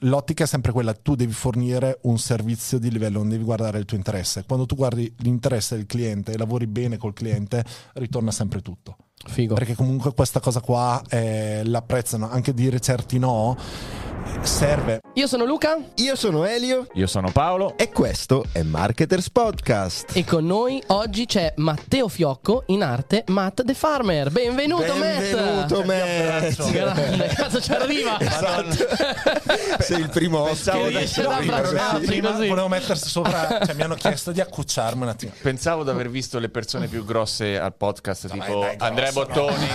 l'ottica è sempre quella, tu devi fornire un servizio di livello, non devi guardare il tuo interesse. Quando tu guardi l'interesse del cliente e lavori bene col cliente, ritorna sempre tutto. Figo. Perché comunque questa cosa qua eh, l'apprezzano, anche dire certi no serve. Io sono Luca Io sono Elio Io sono Paolo. e questo è Marketers Podcast. e con noi oggi c'è Matteo Fiocco, in arte Matt The Farmer. Benvenuto, Benvenuto, Matt! Matt. Grande, cazzo ci arriva! Esatto. Sei il primo Pensavo ospite. di riesce ad essere prima. Prima volevo mettersi sopra, cioè mi hanno chiesto di accucciarmi un attimo. Pensavo di aver visto le persone più grosse al podcast, Dai, tipo dai, grosso, Andrea no. Bottoni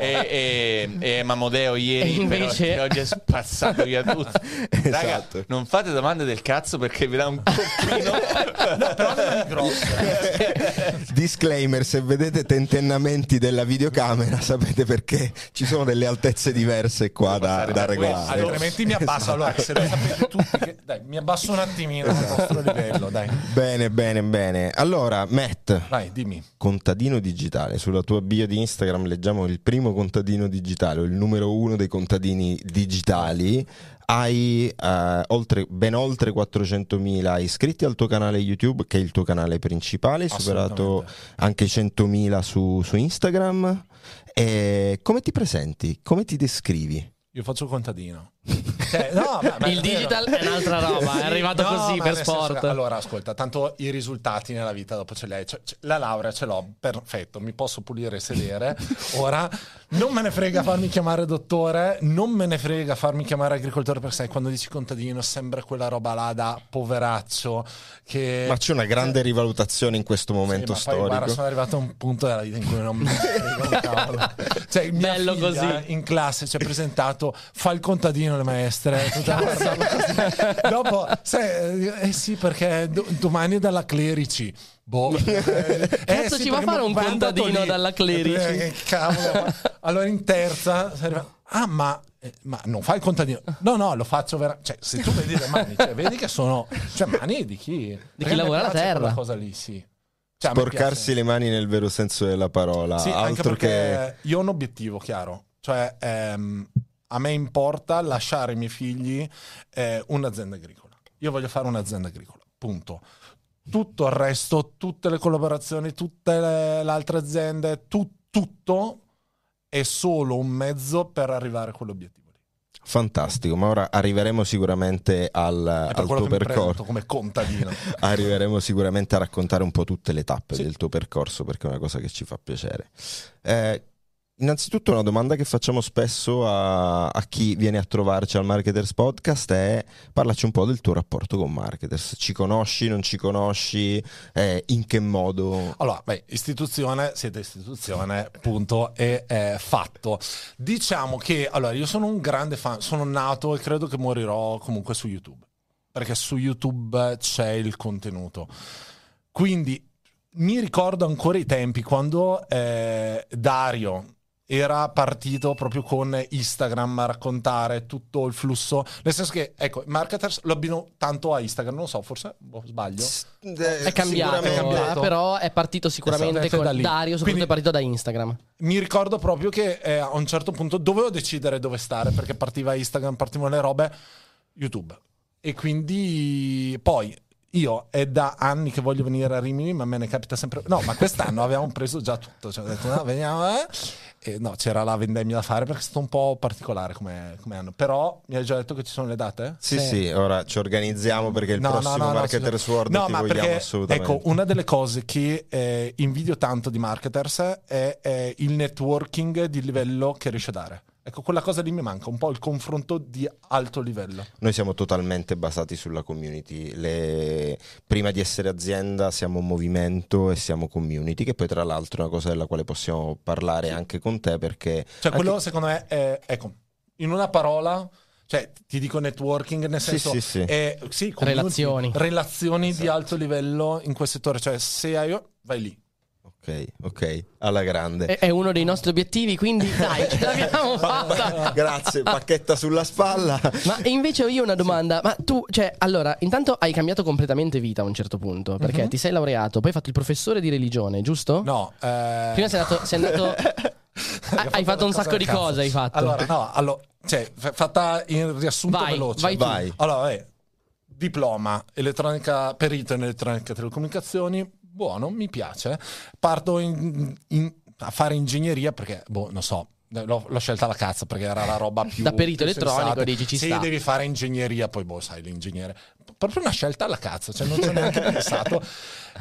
e, e, e Mamodeo ieri. E invece- però, che oggi è spazzato via tutto. Raga, Esatto. non fate domande del cazzo perché vi dà un coppino. Però le mani grosse. Disclaimer, se vedete tentennamenti della videocamera sapete perché ci sono delle altezze diverse qua da, da da regolare. Altrimenti mi abbasso. Allora, se lo sapete tutti, che- dai, mi abbasso un attimino al vostro livello, dai. Bene, bene, bene. Allora, Matt, Vai, dimmi. contadino digitale. Sulla tua bio di Instagram leggiamo il primo contadino digitale, o il numero uno dei contadini digitali. Hai eh, oltre- ben oltre 400.000 iscritti al tuo canale YouTube, che è il tuo canale principale, superato anche 100.000 su, su Instagram. E come ti presenti? Come ti descrivi? Io faccio contadino. Cioè, no, ma- ma è Il vero. digital è un'altra roba, è arrivato No, così per senso sport. che- allora, ascolta, tanto i risultati nella vita dopo ce li hai. Cioè, cioè, la laurea ce l'ho, perfetto, mi posso pulire e sedere. Ora non me ne frega farmi chiamare dottore, non me ne frega farmi chiamare agricoltore, perché sai, quando dici contadino sembra quella roba là da poveraccio che... Ma c'è una grande rivalutazione in questo momento Sì, ma poi, storico. guarda, sono arrivato a un punto della vita in cui non mi frega un cavolo. Cioè, mia Bello figlia così. In classe ci ha presentato, fa il contadino le maestre. Dopo, sai, eh sì, perché do- domani è dalla Clerici. Boh, eh, Cazzo, sì, ci va a fare un contadino dalla Clerici? Eh, che cavolo. Allora in terza, ah, ma. eh, Ma non fai il contadino? No, no, lo faccio veramente. Cioè, se tu vedi le mani, cioè, vedi che sono. Cioè, mani di chi? A me lavora la terra. cosa lì, sì. Cioè, Sporcarsi le mani nel vero senso della parola. Sì, anche altro che io ho un obiettivo chiaro. Cioè, ehm, a me importa lasciare ai miei figli eh, un'azienda agricola. Io voglio fare un'azienda agricola, punto. Tutto il resto, tutte le collaborazioni, tutte le, le altre aziende, tu- tutto è solo un mezzo per arrivare a quell'obiettivo lì. fantastico. Ma ora arriveremo sicuramente al, per al tuo percorso. come contadino. Arriveremo sicuramente a raccontare un po' tutte le tappe Sì. del tuo percorso perché è una cosa che ci fa piacere. Eh, innanzitutto una domanda che facciamo spesso a, a chi viene a trovarci al Marketers Podcast è parlaci un po' del tuo rapporto con Marketers. Ci conosci, non ci conosci? Eh, in che modo? Allora, beh, istituzione, siete istituzione, punto, è eh, fatto. Diciamo che, allora, io sono un grande fan, sono nato e credo che morirò comunque su YouTube, perché su YouTube c'è il contenuto. Quindi mi ricordo ancora i tempi quando eh, Dario era partito proprio con Instagram a raccontare tutto il flusso, nel senso che, ecco, i marketers lo abbino tanto a Instagram, non so, forse boh, sbaglio. È cambiato, è cambiato. eh, però è partito sicuramente Esatto, con. Dario, soprattutto Quindi- è partito da Instagram. mi ricordo proprio che eh, a un certo punto dovevo decidere dove stare perché partiva Instagram, partivano le robe, YouTube. E quindi poi io è da anni che voglio venire a Rimini, ma a me ne capita sempre. No, ma quest'anno avevamo preso già tutto. Cioè, ho detto, no, veniamo. Eh. E no, c'era la vendemmia da fare perché è stato un po' particolare come, come anno. Però mi hai già detto che ci sono le date? Sì, Sì. sì, ora ci organizziamo perché il No, no, prossimo no, no, Marketers sì. World No, ti ma vogliamo perché, assolutamente. Ecco, una delle cose che eh, invidio tanto di marketers è, è il networking di livello che riesce a dare. Ecco, quella cosa lì mi manca, un po' il confronto di alto livello. Noi siamo totalmente basati sulla community. Le- Prima di essere azienda siamo un movimento e siamo community, che poi tra l'altro è una cosa della quale possiamo parlare anche con te perché... Cioè, quello anche- secondo me è, ecco, in una parola, cioè ti dico networking nel Sì, senso... sì, sì. è- sì, community, Relazioni. Relazioni Esatto. di alto livello in quel settore, cioè se hai... vai lì. Ok, ok, alla grande. È, è uno dei nostri obiettivi, quindi dai, ce l'abbiamo fatta. Grazie, pacchetta sulla spalla. Ma invece ho io una domanda, ma tu, cioè, allora, intanto hai cambiato completamente vita a un certo punto, perché Mhm. ti sei laureato, poi hai fatto il professore di religione, giusto? No, eh, Prima sei andato, sei andato Hai- hai fatto un sacco di Cazzo. cose, hai fatto. Allora, no, allora, cioè, f- fatta in riassunto Vai, veloce. vai tu. Vai. Allora, vabbè, diploma, elettronica, perito in elettronica e telecomunicazioni, buono, mi piace. Parto in- in- a fare ingegneria perché, boh, non so, l'ho, l'ho scelta la cazzo perché era la roba più Da perito più elettronico sensata. dici, ci sì, sta. devi fare ingegneria, poi boh, sai, l'ingegnere. Proprio una scelta alla cazzo, cioè non ci ho neanche pensato.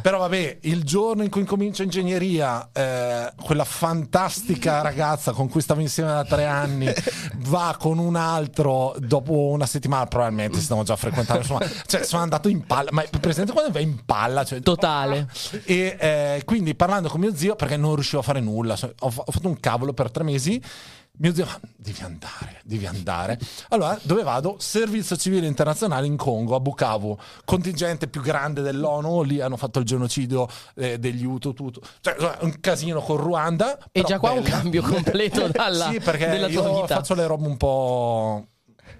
Però vabbè, il giorno in cui incomincio ingegneria, eh, quella fantastica ragazza con cui stavo insieme da tre anni va con un altro dopo una settimana, probabilmente stiamo già frequentando, insomma, cioè sono andato in palla, ma è presente quando vai in palla? Cioè, Totale. e eh, quindi parlando con mio zio, perché non riuscivo a fare nulla, so- ho, ho fatto un cavolo per tre mesi. Mio zio, "Ah, devi andare, devi andare. Allora, dove vado? Servizio civile internazionale in Congo, a Bukavu, contingente più grande dell'ONU. Lì hanno fatto il genocidio eh, degli Hutu, tutto. Cioè, un casino con Ruanda. E già qua un bello. cambio completo dalla, sì, perché della tua io vita. faccio le robe un po'.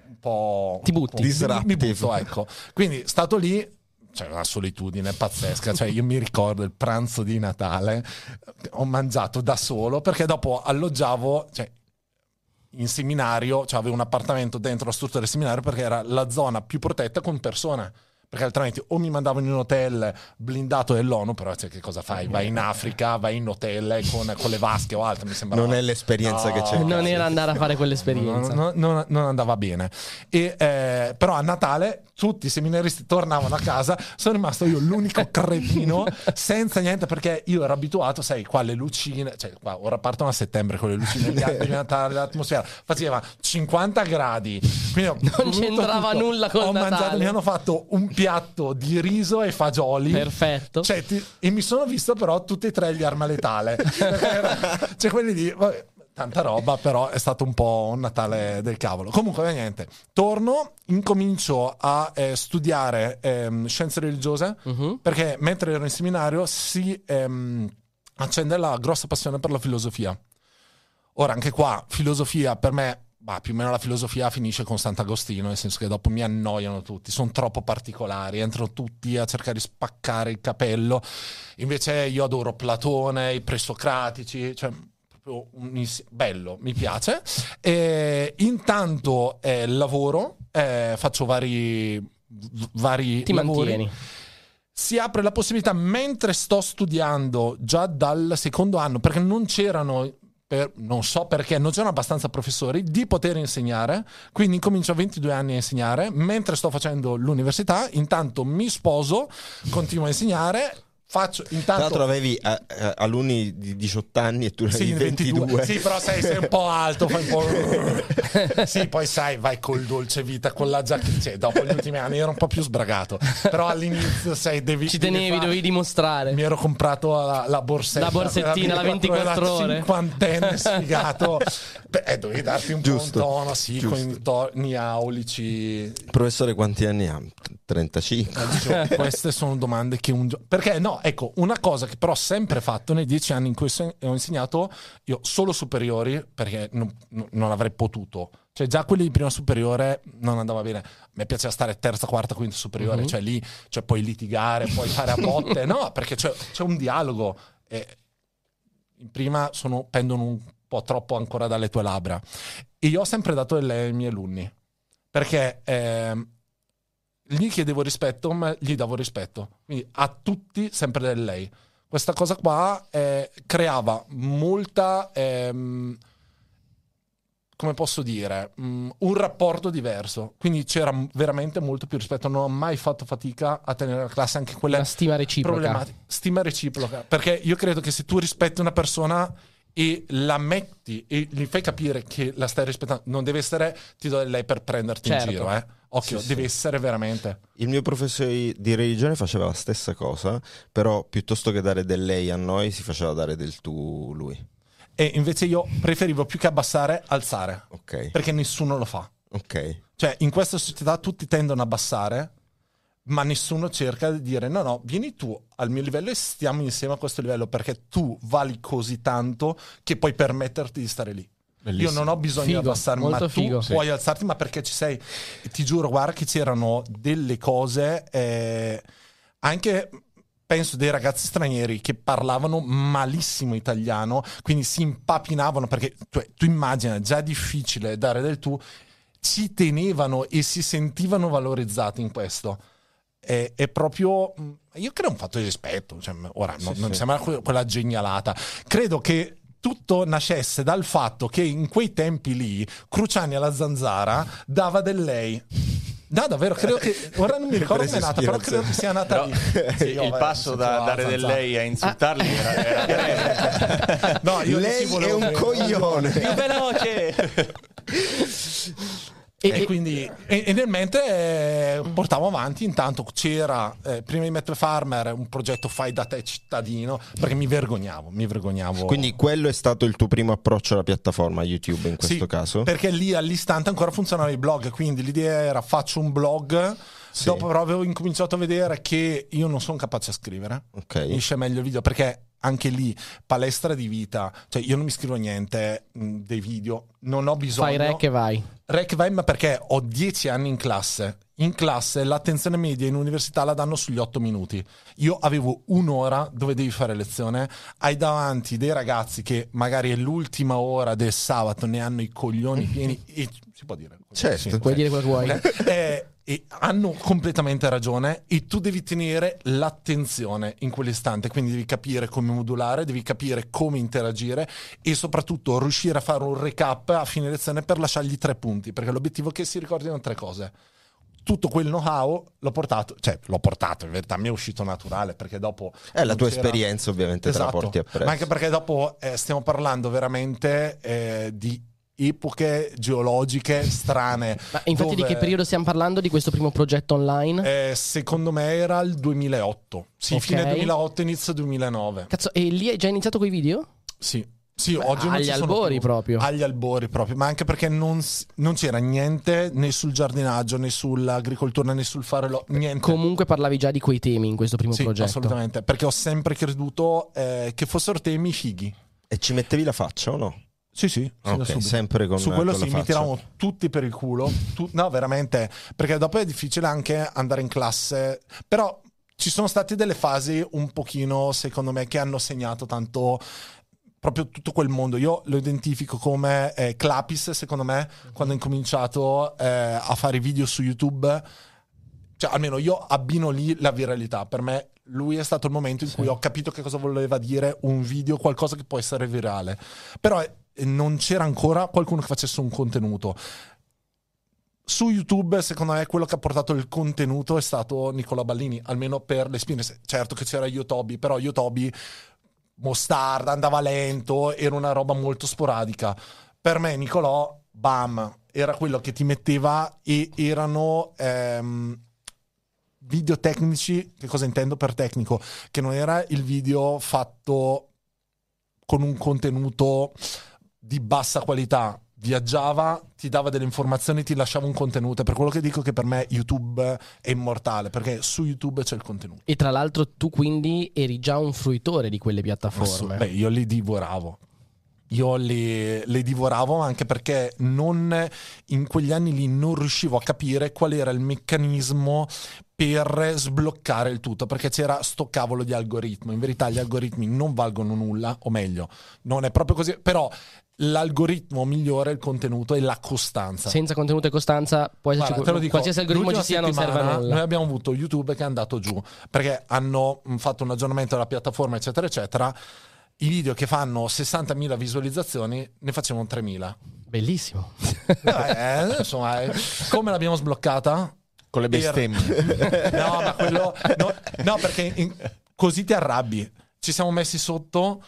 Un po'. Ti butti. un Mi, butto, ecco. Quindi, stato lì. C'è una solitudine pazzesca. Cioè, io mi ricordo il pranzo di Natale. Ho mangiato da solo perché dopo alloggiavo. Cioè, in seminario, cioè avevo un appartamento dentro la struttura del seminario perché era la zona più protetta con persone. Perché altrimenti o mi mandavano in un hotel blindato dell'ONU, però cioè, che cosa fai? Vai in Africa, vai in hotel con, con le vasche o altro, mi sembra. Non è l'esperienza che c'è. Non era andare a fare quell'esperienza. Non, non- non andava bene. E, eh, però a Natale tutti i seminaristi tornavano a casa, sono rimasto io l'unico cretino senza niente perché io ero abituato, sai, qua le lucine, cioè qua ora partono a settembre con le lucine di Natale, l'atmosfera faceva 50 gradi, quindi Non c'entrava tutto. nulla col Ho mangiato, Natale. mi hanno fatto un piatto di riso e fagioli. Perfetto. Cioè, ti- e mi sono visto però tutti e tre gli arma letale. Cioè, quelli di. vabbè, tanta roba, però è stato un po' un Natale del cavolo. Comunque, niente. Torno, incomincio a eh, studiare ehm, scienze religiose Mhm. perché mentre ero in seminario si ehm, accende la grossa passione per la filosofia. Ora, anche qua, filosofia per me, bah, più o meno la filosofia finisce con Sant'Agostino, nel senso che dopo mi annoiano tutti, sono troppo particolari, entrano tutti a cercare di spaccare il capello. Invece io adoro Platone, i presocratici, cioè proprio un bello, mi piace. E intanto eh, lavoro, eh, faccio vari, vari Ti lavori mantieni. si apre la possibilità mentre sto studiando già dal secondo anno perché non c'erano per- non so perché non c'erano abbastanza professori di poter insegnare. Quindi incomincio a 22 anni a insegnare mentre sto facendo l'università intanto mi sposo continuo a insegnare faccio Tra intanto l'altro avevi eh, eh, alunni di 18 anni e tu ne sì, avevi 22. 22. Sì, però sei, sei un po' alto, fai un po'. sì, poi sai, vai col dolce vita, con la giacchetta. Cioè, dopo gli ultimi anni ero un po' più sbragato. Però all'inizio, sai, devi. Ci tenevi, fare- dovevi dimostrare. Mi ero comprato la, la borsetta. La borsettina, la 24 ore. cinquantenne sfigato. Beh, eh, dovevi darti un Giusto, po' un tono, sì, giusto. con i toni aulici. Professore, quanti anni ha? 35. Dicevo, queste sono domande che un giorno. Perché no, ecco, una cosa che però ho sempre fatto nei dieci anni in cui ho insegnato, io solo superiori, perché non, non avrei potuto. Cioè, già quelli di prima superiore non andava bene. A me piaceva stare terza, quarta, quinta superiore, cioè lì cioè, puoi litigare, puoi fare a botte. no, perché c'è, c'è un dialogo. E in prima sono, pendono un po' troppo ancora dalle tue labbra. E io ho sempre dato del lei ai miei alunni. Perché ehm, gli chiedevo rispetto, ma gli davo rispetto. Quindi a tutti sempre del lei. Questa cosa qua eh, creava molta, ehm, come posso dire, mm, un rapporto diverso. Quindi c'era veramente molto più rispetto. Non ho mai fatto fatica a tenere la classe, anche quella Una stima reciproca. Stima reciproca. Perché io credo che se tu rispetti una persona e la metti e gli fai capire che la stai rispettando, non deve essere ti do del lei per prenderti Certo. in giro, eh. Occhio, Sì, deve sì. essere veramente. Il mio professore di religione faceva la stessa cosa, però piuttosto che dare del lei a noi si faceva dare del tu lui. E invece io preferivo più che abbassare, alzare. Ok, Perché nessuno lo fa. ok. Cioè, in questa società tutti tendono a abbassare, ma nessuno cerca di dire no, no, vieni tu al mio livello e stiamo insieme a questo livello perché tu vali così tanto che puoi permetterti di stare lì. Io non ho bisogno Figo, di abbassarmi, ma molto tu figo. puoi alzarti, ma perché ci sei. Ti giuro, guarda che c'erano delle cose eh, anche penso dei ragazzi stranieri che parlavano malissimo italiano, quindi si impapinavano perché tu, tu immagina, già difficile dare del tu, ci tenevano e si sentivano valorizzati in questo. È, è proprio, mh, io credo un fatto di rispetto, cioè, ora non, Sì, non mi sì. sembra que- quella genialata. Credo che tutto nascesse dal fatto che in quei tempi lì Cruciani alla zanzara dava del lei. No, davvero, credo che ora non mi ricordo come è nata, però credo che sia nata Però, lì. sì, Io, il vabbè, passo da dare del lei a insultarli era, era breve. No, io Lei sì è un coglione. più veloce. E, E quindi e, e nel mentre eh, portavo avanti, intanto c'era eh, prima di Metal Farmer un progetto fai da te cittadino perché mi vergognavo, mi vergognavo. Quindi quello è stato il tuo primo approccio alla piattaforma YouTube in questo Sì, caso? Perché lì all'istante ancora funzionavano i blog, quindi l'idea era faccio un blog. Sì. Dopo però avevo incominciato a vedere che io non sono capace a scrivere. Ok. Esce meglio il video perché anche lì palestra di vita, cioè io non mi scrivo niente mh, dei video, non ho bisogno. fai rec e vai. Rec vai, ma perché ho 10 anni in classe. In classe l'attenzione media in università la danno sugli 8 minuti. Io avevo un'ora dove devi fare lezione, hai davanti dei ragazzi che magari è l'ultima ora del sabato, ne hanno i coglioni pieni e si può dire. Certo. Sì, Puoi dire quello che vuoi. ok. Eh, e hanno completamente ragione e tu devi tenere l'attenzione in quell'istante, quindi devi capire come modulare, devi capire come interagire e soprattutto riuscire a fare un recap a fine lezione per lasciargli tre punti, perché l'obiettivo è che si ricordino tre cose. Tutto quel know-how l'ho portato, cioè l'ho portato, in verità mi è uscito naturale perché dopo... Eh, la tua c'era- esperienza ovviamente te la Esatto, porti appresso. ma anche perché dopo eh, stiamo parlando veramente eh, di epoche geologiche strane. Ma infatti di dove- che periodo stiamo parlando di questo primo progetto online? eh, secondo me era il 2008. Sì, Ok. fine 2008, inizio 2009. Cazzo, e lì hai già iniziato con i video? Sì. Sì, oggi non agli ci sono albori più. proprio. Agli albori proprio, ma anche perché non, non c'era niente né sul giardinaggio, né sull'agricoltura, né sul fare lo- niente. Comunque parlavi già di quei temi in questo primo sì, progetto. assolutamente, perché ho sempre creduto eh, che fossero temi fighi. E ci mettevi la faccia o no? Sì, sì, sì, da Ok, subito. sempre con Su quello con sì, faccia. tiravamo tutti per il culo. Tu- no, veramente. Perché dopo è difficile anche andare in classe. Però ci sono state delle fasi un pochino, secondo me, che hanno segnato tanto proprio tutto quel mondo. Io lo identifico come eh, Clapis, secondo me, quando ho incominciato eh, a fare video su YouTube. Cioè, almeno io abbino lì la viralità. Per me lui è stato il momento in cui ho capito che cosa voleva dire un video, qualcosa che può essere virale. Però eh, non c'era ancora qualcuno che facesse un contenuto. Su YouTube, secondo me, quello che ha portato il contenuto è stato Nicola Ballini, almeno per l'esperienza. Certo che c'era Yotobi, però Yotobi mostarda, andava lento, era una roba molto sporadica. Per me Nicolò, bam, era quello che ti metteva e erano ehm, video tecnici, che cosa intendo per tecnico? Che non era il video fatto con un contenuto di bassa qualità. Viaggiava, ti dava delle informazioni, ti lasciava un contenuto. È per quello che dico che per me YouTube è immortale, perché su YouTube c'è il contenuto. E tra l'altro tu quindi eri già un fruitore di quelle piattaforme. Beh, io li divoravo. Io li, li divoravo anche perché non, in quegli anni lì non riuscivo a capire qual era il meccanismo per sbloccare il tutto, perché c'era sto cavolo di algoritmo. In verità gli algoritmi non valgono nulla, o meglio, non è proprio così, però l'algoritmo migliore è il contenuto e la costanza. Senza contenuto e costanza può esserci Guarda, dico, qualsiasi algoritmo ci sia non serve a nulla. Noi abbiamo avuto YouTube che è andato giù perché hanno mh, fatto un aggiornamento della piattaforma, eccetera, eccetera. I video che fanno 60.000 visualizzazioni ne facevano 3.000. Bellissimo. Eh, insomma, eh, come l'abbiamo sbloccata? Con le Per- bestemmie. No, ma quello. No, no, perché in- così ti arrabbi. Ci siamo messi sotto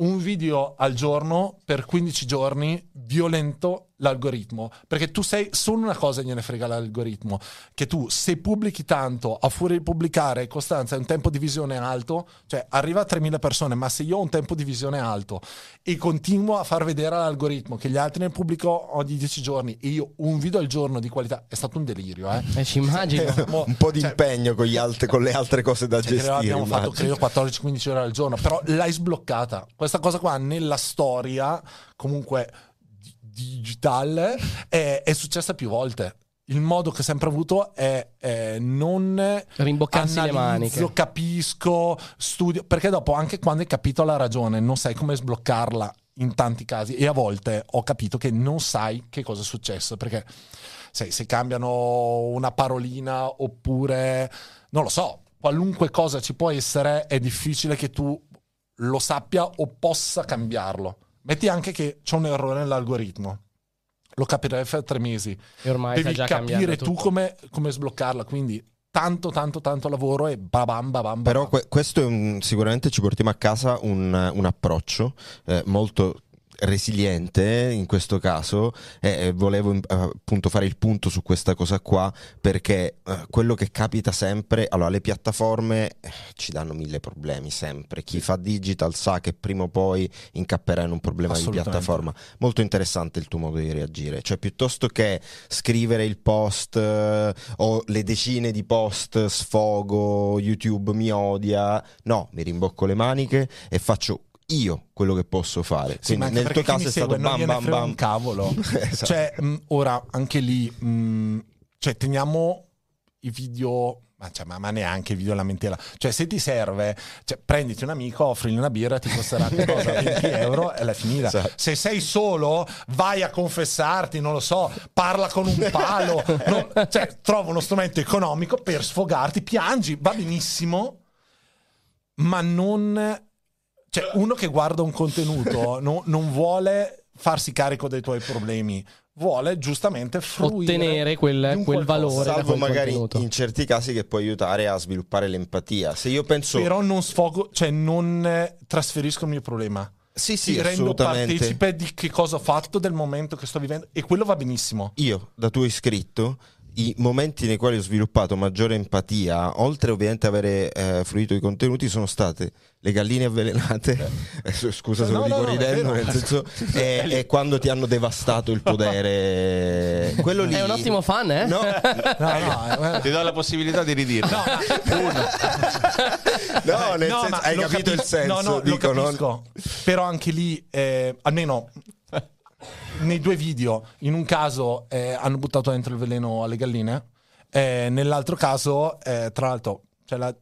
un video al giorno per 15 giorni, violento l'algoritmo. Perché tu sei solo una cosa gliene frega l'algoritmo: che tu se pubblichi tanto, a furia di pubblicare costanza e un tempo di visione alto, cioè arriva a 3.000 persone, ma se io ho un tempo di visione alto e continuo a far vedere all'algoritmo che gli altri ne pubblico ogni 10 giorni e io un video al giorno di qualità, è stato un delirio, eh. Eh, ci immagino. Mo- Un po' di cioè, impegno con, gli altre- con le altre cose da cioè, gestire. abbiamo fatto immagino. credo 14-15 ore al giorno, però l'hai sbloccata. Questa cosa qua nella storia, comunque digitale, è, è successa più volte. il modo che ho sempre avuto è eh, non Rimboccarsi le analizzo, maniche. capisco, studio, perché dopo anche quando hai capito la ragione non sai come sbloccarla in tanti casi e a volte ho capito che non sai che cosa è successo perché sai, se cambiano una parolina oppure non lo so, qualunque cosa ci può essere è difficile che tu lo sappia o possa cambiarlo. Metti anche che c'è un errore nell'algoritmo. Lo capirai fra tre mesi E ormai devi già capire tu come, come sbloccarla. Quindi tanto, tanto, tanto lavoro e babam, babam, Però babam. que- questo è un- sicuramente ci portiamo a casa un, un approccio eh, molto resiliente in questo caso e volevo eh, appunto fare il punto su questa cosa qua perché eh, quello che capita sempre allora le piattaforme eh, ci danno mille problemi sempre. Chi fa digital sa che prima o poi incapperà in un problema di piattaforma. Molto interessante il tuo modo di reagire. Cioè piuttosto che scrivere il post eh, o le decine di post sfogo YouTube mi odia no mi rimbocco le maniche e faccio io quello che posso fare Sì, ma quindi nel tuo caso è stato non bam bam bam un cavolo. Esatto. Cioè, mh, ora anche lì, mh, cioè, teniamo i video. Ma, cioè, ma, ma neanche i video lamentela. Cioè, se ti serve, cioè, prenditi un amico, offrigli una birra, ti costerà cosa? 20 euro e l'è finita. Esatto. Se sei solo, vai a confessarti, non lo so, parla con un palo. no, cioè, trova uno strumento economico per sfogarti, piangi, va benissimo, ma non. Cioè, uno che guarda un contenuto no- non vuole farsi carico dei tuoi problemi, vuole giustamente fruire Ottenere quel- quel qualcosa. valore. salvo quel magari contenuto. in certi casi che può aiutare a sviluppare l'empatia se io penso Però non sfogo, cioè non eh, trasferisco il mio problema. sì sì Ti rendo partecipe di che cosa ho fatto, del momento che sto vivendo, e quello va benissimo. io da tuo iscritto i momenti nei quali ho sviluppato maggiore empatia, oltre ovviamente ad avere eh, fruito i contenuti, sono state le galline avvelenate. Eh, su- Scusa se No, lo dico no, è ridendo, nel senso, e, e quando ti hanno devastato il podere. Quello lì. È un ottimo fan, eh? No, No, no, eh, Ti do la possibilità di ridirlo. no, nel No, senso, hai lo capito il senso? No, no, dico, lo capisco. Però anche lì, eh, almeno nei due video, in un caso eh, hanno buttato dentro il veleno alle galline, eh, nell'altro caso, eh, tra l'altro, cioè la,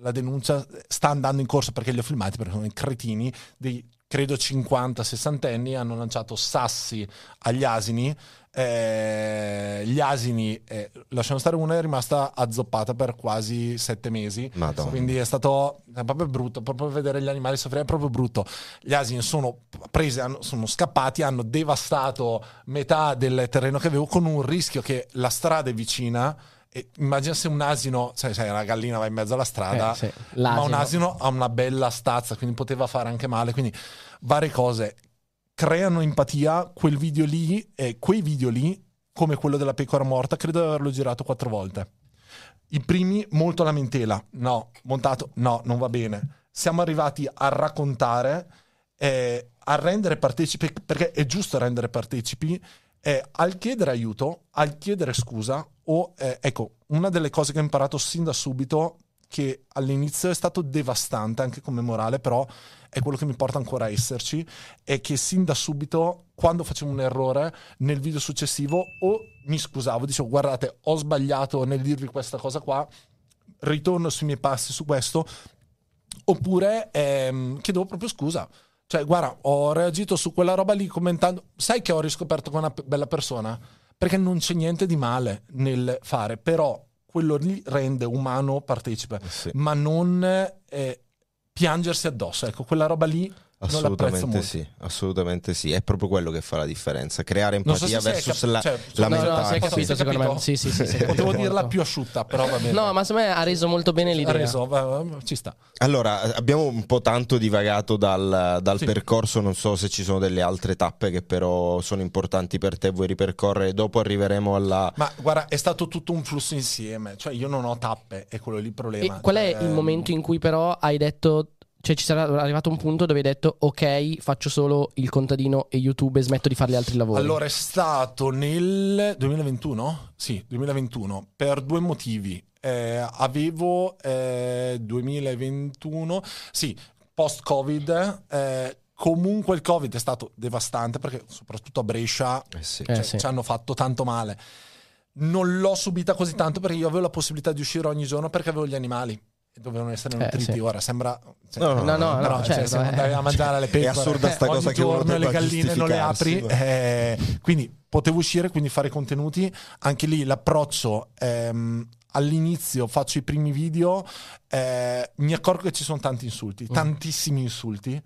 la denuncia sta andando in corso perché li ho filmati, perché sono i cretini dei credo 50-60 anni hanno lanciato sassi agli asini. Eh, gli asini, eh, lasciamo stare una, è rimasta azzoppata per quasi sette mesi. Madonna. Quindi è stato è proprio brutto, proprio vedere gli animali soffrire è proprio brutto. Gli asini sono presi, hanno- sono scappati, hanno devastato metà del terreno che avevo con un rischio che la strada è vicina. E immagina se un asino, sai, sai, una gallina va in mezzo alla strada, Eh, sì. ma un asino ha una bella stazza, quindi poteva fare anche male. Quindi varie cose creano empatia. Quel video lì, e quei video lì, come quello della pecora morta, credo di averlo girato quattro volte. I primi molto lamentela, no, montato, no, non va bene. Siamo arrivati a raccontare, eh, a rendere partecipi, perché è giusto rendere partecipi, eh, al chiedere aiuto, al chiedere scusa, o eh, ecco, una delle cose che ho imparato sin da subito, che all'inizio è stato devastante anche come morale, però è quello che mi porta ancora a esserci, è che sin da subito, quando facevo un errore, nel video successivo o mi scusavo, dicevo guardate, ho sbagliato nel dirvi questa cosa qua, ritorno sui miei passi su questo, oppure ehm, chiedevo proprio scusa. Cioè, guarda, ho reagito su quella roba lì commentando, sai che ho riscoperto con una pe- bella persona? Perché non c'è niente di male nel fare, però quello lì rende umano partecipe, Sì. ma non eh, piangersi addosso. Ecco, quella roba lì Assolutamente sì, assolutamente sì, è proprio quello che fa la differenza, creare so empatia è versus cap- la, cioè, la No, no, mentalità. si è capito, secondo capito? me. Sì, sì, sì. è Potevo dirla più asciutta, però va bene. No, ma secondo me ha reso molto bene Ha l'idea. reso, va- va- ci sta. Allora, abbiamo un po' tanto divagato dal, dal Sì. percorso, non so se ci sono delle altre tappe che però sono importanti per te, vuoi ripercorrere, dopo arriveremo alla... Ma guarda, è stato tutto un flusso insieme. Cioè, io non ho tappe, è quello lì il problema. E qual è Cioè, il momento in cui però hai detto, cioè ci sarà arrivato un punto dove hai detto ok, faccio solo il contadino e YouTube e smetto di fare gli altri lavori? Allora, è stato nel 2021? Sì, 2021, per due motivi. Eh, avevo eh, 2021, sì, post-Covid. eh, comunque il Covid è stato devastante perché soprattutto a Brescia Eh sì. Eh, cioè, sì. ci hanno fatto tanto male. non l'ho subita così tanto perché io avevo la possibilità di uscire ogni giorno perché avevo gli animali dovevano essere Eh, nutriti. sì. Ora sembra. cioè, No, no, no, no, però, cioè, certo, se non eh. andavi a mangiare le pecore È assurda sta ogni cosa che uno giorno le galline non le apri. eh, quindi potevo uscire, quindi fare contenuti. Anche lì l'approccio. ehm, all'inizio faccio i primi video, eh, mi accorgo che ci sono tanti insulti, Mm. tantissimi insulti.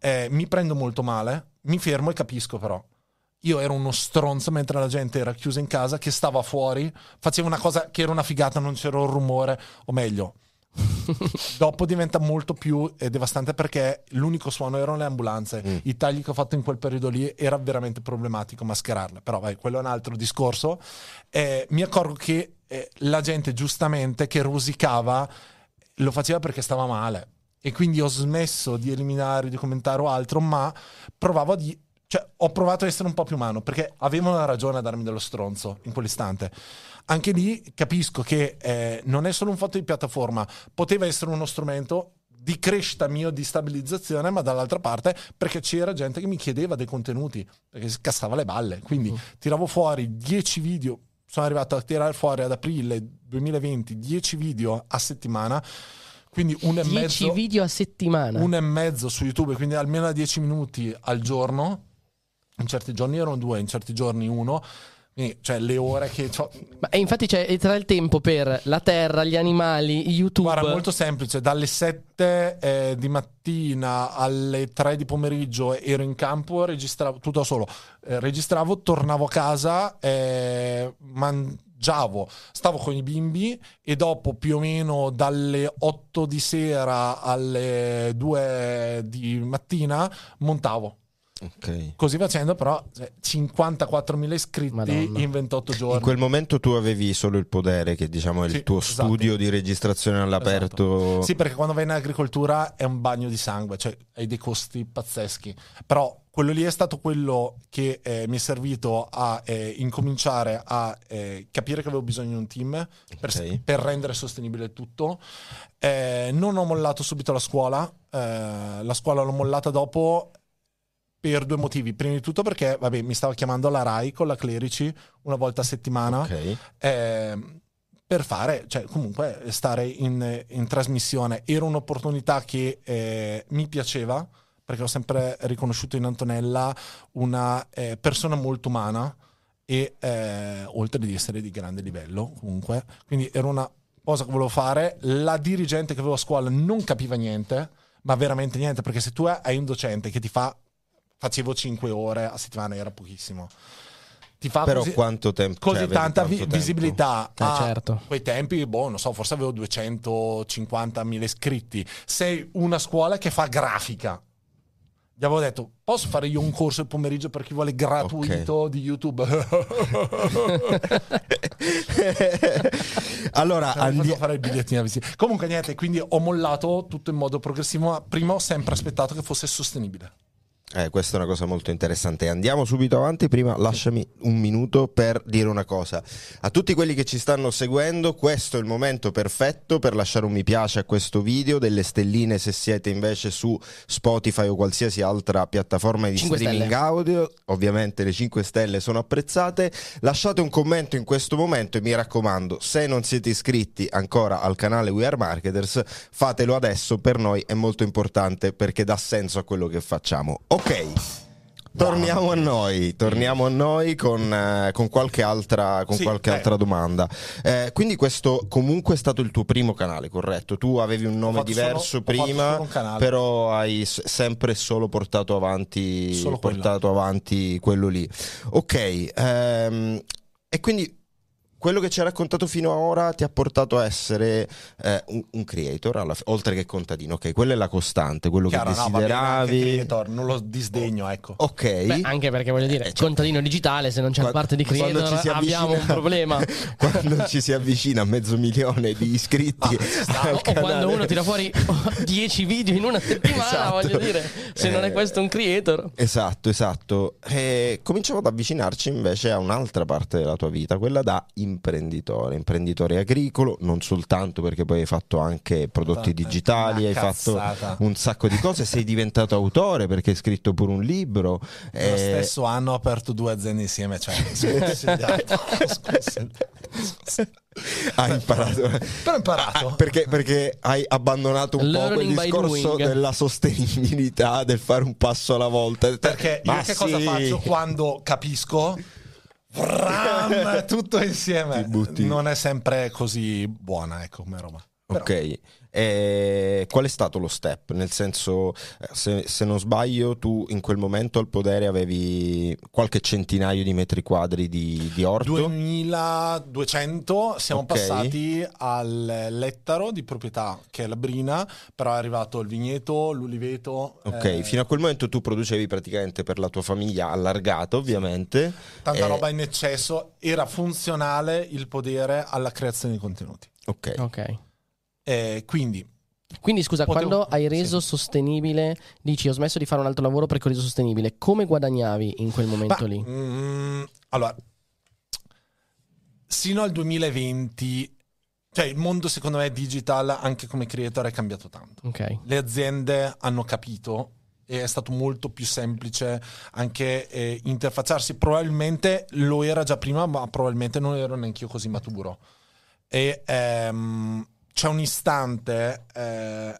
eh, mi prendo molto male, mi fermo e capisco però. Io ero uno stronzo mentre la gente era chiusa in casa, che stava fuori, faceva una cosa che era una figata, non c'era un rumore, o meglio. Dopo diventa molto più eh, devastante perché l'unico suono erano le ambulanze. Mm. I tagli che ho fatto in quel periodo lì era veramente problematico mascherarle. Però vai, quello è un altro discorso. Eh, mi accorgo che eh, la gente giustamente che rosicava lo faceva perché stava male. E quindi ho smesso di eliminare, di commentare o altro, ma provavo a di- cioè, ho provato a essere un po' più umano perché avevano ragione a darmi dello stronzo in quell'istante. Anche lì capisco che eh, non è solo un fatto di piattaforma, poteva essere uno strumento di crescita mio, di stabilizzazione, ma dall'altra parte perché c'era gente che mi chiedeva dei contenuti, perché si cassava le balle. Quindi Mm. tiravo fuori 10 video, sono arrivato a tirare fuori ad aprile 2020 10 video a settimana, quindi un e 10 mezzo video a settimana. uno e mezzo su YouTube, quindi almeno a 10 minuti al giorno. In certi giorni erano due, in certi giorni uno. Quindi, cioè, le ore che c'ho. Ma, e infatti c'è tra il tempo per la terra, gli animali, YouTube. Guarda, molto semplice. Dalle 7 eh, di mattina alle 3 di pomeriggio ero in campo, registravo tutto da solo. Eh, registravo, tornavo a casa, eh, mangiavo, stavo con i bimbi e dopo più o meno dalle 8 di sera alle 2 di mattina montavo. Ok. Così facendo, però, cioè, 54.000 iscritti Madonna. in 28 giorni. In quel momento tu avevi solo il podere, che diciamo è il Sì, tuo esatto. studio di registrazione all'aperto. Sì, perché quando vai in agricoltura è un bagno di sangue, cioè hai dei costi pazzeschi. Però quello lì è stato quello che eh, mi è servito a eh, incominciare a eh, capire che avevo bisogno di un team per, Ok. per rendere sostenibile il tutto. Eh, non ho mollato subito la scuola, eh, la scuola l'ho mollata dopo per due motivi. Prima di tutto perché vabbè, mi stava chiamando la RAI con la Clerici una volta a settimana Ok. eh, per fare, cioè comunque stare in, in trasmissione. Era un'opportunità che eh, mi piaceva perché ho sempre riconosciuto in Antonella una eh, persona molto umana e eh, oltre di essere di grande livello comunque. Quindi era una cosa che volevo fare. La dirigente che avevo a scuola non capiva niente, ma veramente niente, perché se tu hai un docente che ti fa, facevo 5 ore a settimana, era pochissimo. Ti fa Però così, quanto tempo così cioè, tanta tanto vi- tempo? visibilità Eh, a certo. quei tempi, boh, non so, forse avevo 250.000 iscritti. Sei una scuola che fa grafica. Gli avevo detto, posso fare io un corso il pomeriggio per chi vuole gratuito di YouTube? allora, Cioè, andi- fare il bigliettino a visita. Comunque niente, quindi ho mollato tutto in modo progressivo, ma prima ho sempre aspettato che fosse sostenibile. Eh, questa è una cosa molto interessante. Andiamo subito avanti. Prima lasciami un minuto per dire una cosa. A tutti quelli che ci stanno seguendo, questo è il momento perfetto per lasciare un mi piace a questo video, delle stelline se siete invece su Spotify o qualsiasi altra piattaforma di streaming stelle. audio. Ovviamente le 5 stelle sono apprezzate. Lasciate un commento in questo momento e mi raccomando, se non siete iscritti ancora al canale We Are Marketers, fatelo adesso, per noi è molto importante perché dà senso a quello che facciamo. Ok. Torniamo a noi, torniamo a noi con, eh, con qualche altra, con Sì, qualche eh. altra domanda. Eh, quindi questo comunque è stato il tuo primo canale, corretto? Tu avevi un nome diverso solo- prima, però hai s- sempre solo portato avanti, Solo quello. portato avanti quello lì. Ok, ehm, e quindi quello che ci hai raccontato fino ad ora ti ha portato a essere eh, un, un creator, alla oltre che contadino. Ok, quella è la costante, quello Chiaro, che no, desideravi. creator, non lo disdegno, ecco. ok. Beh, anche perché voglio dire, Eh, cioè- contadino digitale, se non c'è la parte di quando creator, ci si abbiamo un avvicina- problema. quando ci si avvicina a mezzo milione di iscritti al o quando canale. uno tira fuori 10 video in una settimana, Esatto. voglio dire, se non Eh, è questo un creator. Esatto, esatto. E cominciamo ad avvicinarci invece a un'altra parte della tua vita, quella da imprenditore, imprenditore agricolo, non soltanto perché poi hai fatto anche prodotti digitali, hai fatto cazzata. un sacco di cose, sei diventato autore perché hai scritto pure un libro. Lo eh, stesso anno ho aperto due aziende insieme, cioè hai imparato. Però ho imparato. Ah, perché, perché hai abbandonato un po' quel Learning discorso della sostenibilità, del fare un passo alla volta. Perché io Ma che cosa sì. faccio quando capisco? Vram, tutto insieme. Non è sempre così buona, ecco, come roba. Però- Ok, Eh, qual è stato lo step? Nel senso, eh, se, se non sbaglio, tu in quel momento al podere avevi qualche centinaio di metri quadri di, di orto. 2200 siamo Ok. passati al lettaro di proprietà che è la Brina, però è arrivato il vigneto, l'uliveto. Ok, eh, fino a quel momento tu producevi praticamente per la tua famiglia allargata, ovviamente. tanta eh, roba in eccesso. Era funzionale il podere alla creazione di contenuti. Ok. Ok. Eh, quindi Quindi scusa, Potevo- quando hai reso sostenibile, dici ho smesso di fare un altro lavoro perché ho reso sostenibile, come guadagnavi in quel momento Ma, lì? mm, allora, sino al 2020, cioè il mondo secondo me digital anche come creator è cambiato tanto. Ok. Le aziende hanno capito e è stato molto più semplice anche eh, interfacciarsi. Probabilmente lo era già prima, ma probabilmente non ero neanche io così maturo. E ehm, c'è un istante eh,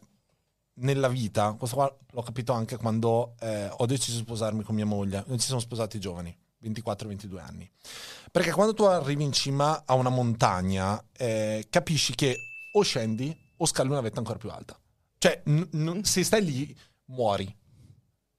nella vita, questo qua l'ho capito anche quando eh, ho deciso di sposarmi con mia moglie. Noi ci siamo sposati giovani, 24-22 anni. Perché quando tu arrivi in cima a una montagna, eh, capisci che o scendi o scali una vetta ancora più alta. Cioè, n- n- se stai lì, muori.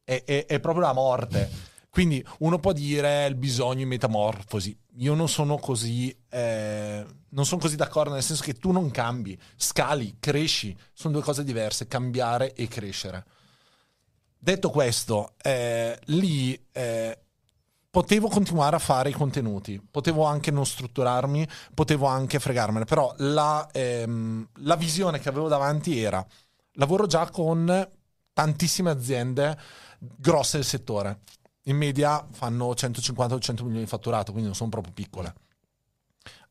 È, è- è proprio la morte. Quindi uno può dire il bisogno in metamorfosi. Io non sono così, eh, non sono così d'accordo, nel senso che tu non cambi, scali, cresci. Sono due cose diverse, cambiare e crescere. Detto questo, eh, lì eh, potevo continuare a fare i contenuti, potevo anche non strutturarmi, potevo anche fregarmene, però la, ehm, la visione che avevo davanti era lavoro già con tantissime aziende grosse del settore. In media fanno 150-200 milioni di fatturato, quindi non sono proprio piccole.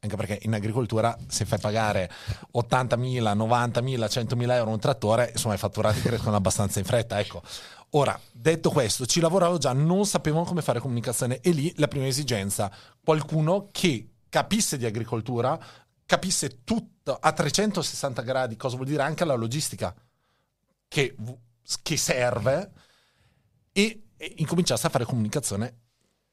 Anche perché in agricoltura se fai pagare 80.000, 90.000, 100.000 euro un trattore, insomma i fatturati crescono abbastanza in fretta. Ecco. Ora, detto questo, ci lavoravo già, non sapevano come fare comunicazione e lì la prima esigenza, qualcuno che capisse di agricoltura, capisse tutto a 360 gradi, cosa vuol dire anche la logistica che, che serve e, e incominciasse a fare comunicazione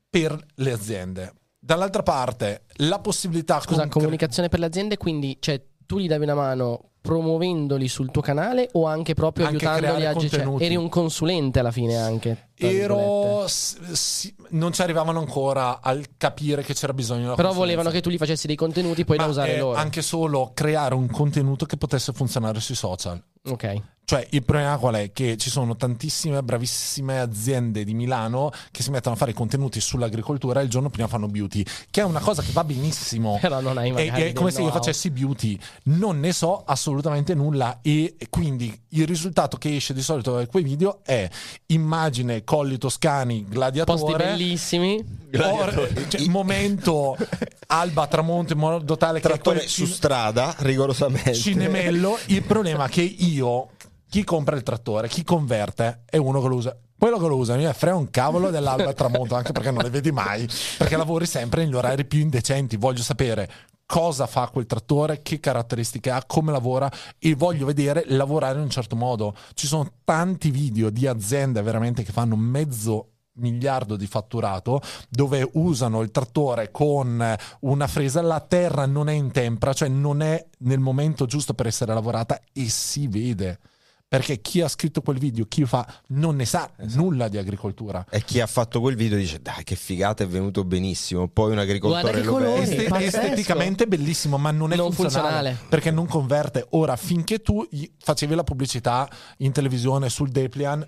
per le aziende. Dall'altra parte, la possibilità... Scusa, concre- comunicazione per le aziende, quindi cioè, tu gli davi una mano promuovendoli sul tuo canale o anche proprio Anche aiutandoli a cioè, contenuti. eri un consulente alla fine anche. Ero, s- non ci arrivavano ancora al capire che c'era bisogno Però consulenza. volevano che tu gli facessi dei contenuti poi Ma, da usare eh, loro. Anche solo creare un contenuto che potesse funzionare sui social. Ok. Cioè, il problema qual è? Che ci sono tantissime bravissime aziende di Milano che si mettono a fare contenuti sull'agricoltura e il giorno prima fanno beauty, che è una cosa che va benissimo. Però non hai E- è del come se io facessi beauty, non ne so assolutamente nulla e quindi il risultato che esce di solito da quei video è immagine colli toscani Posti gladiatore bellissimi. or- cioè, momento alba tramonto in modo tale che Trattore su cin- strada, rigorosamente. cinemello il problema è che io chi compra il trattore chi converte è uno che lo usa. Quello che lo usa mi frega un cavolo dell'alba al tramonto anche perché non le vedi mai perché lavori sempre negli orari più indecenti. Voglio sapere cosa fa quel trattore, che caratteristiche ha, come lavora e voglio vedere lavorare in un certo modo. Ci sono tanti video di aziende veramente che fanno mezzo miliardo di fatturato dove usano il trattore con una fresa la terra non è in tempra cioè non è nel momento giusto per essere lavorata e si vede perché chi ha scritto quel video chi fa non ne sa nulla di agricoltura E chi ha fatto quel video dice: Dai, che figata, è venuto benissimo. Poi un agricoltore lo vede. Este- pazzesco. esteticamente bellissimo, ma non è Non funzionale, funzionale. perché non converte. Ora, finché tu facevi la pubblicità in televisione sul Deplian,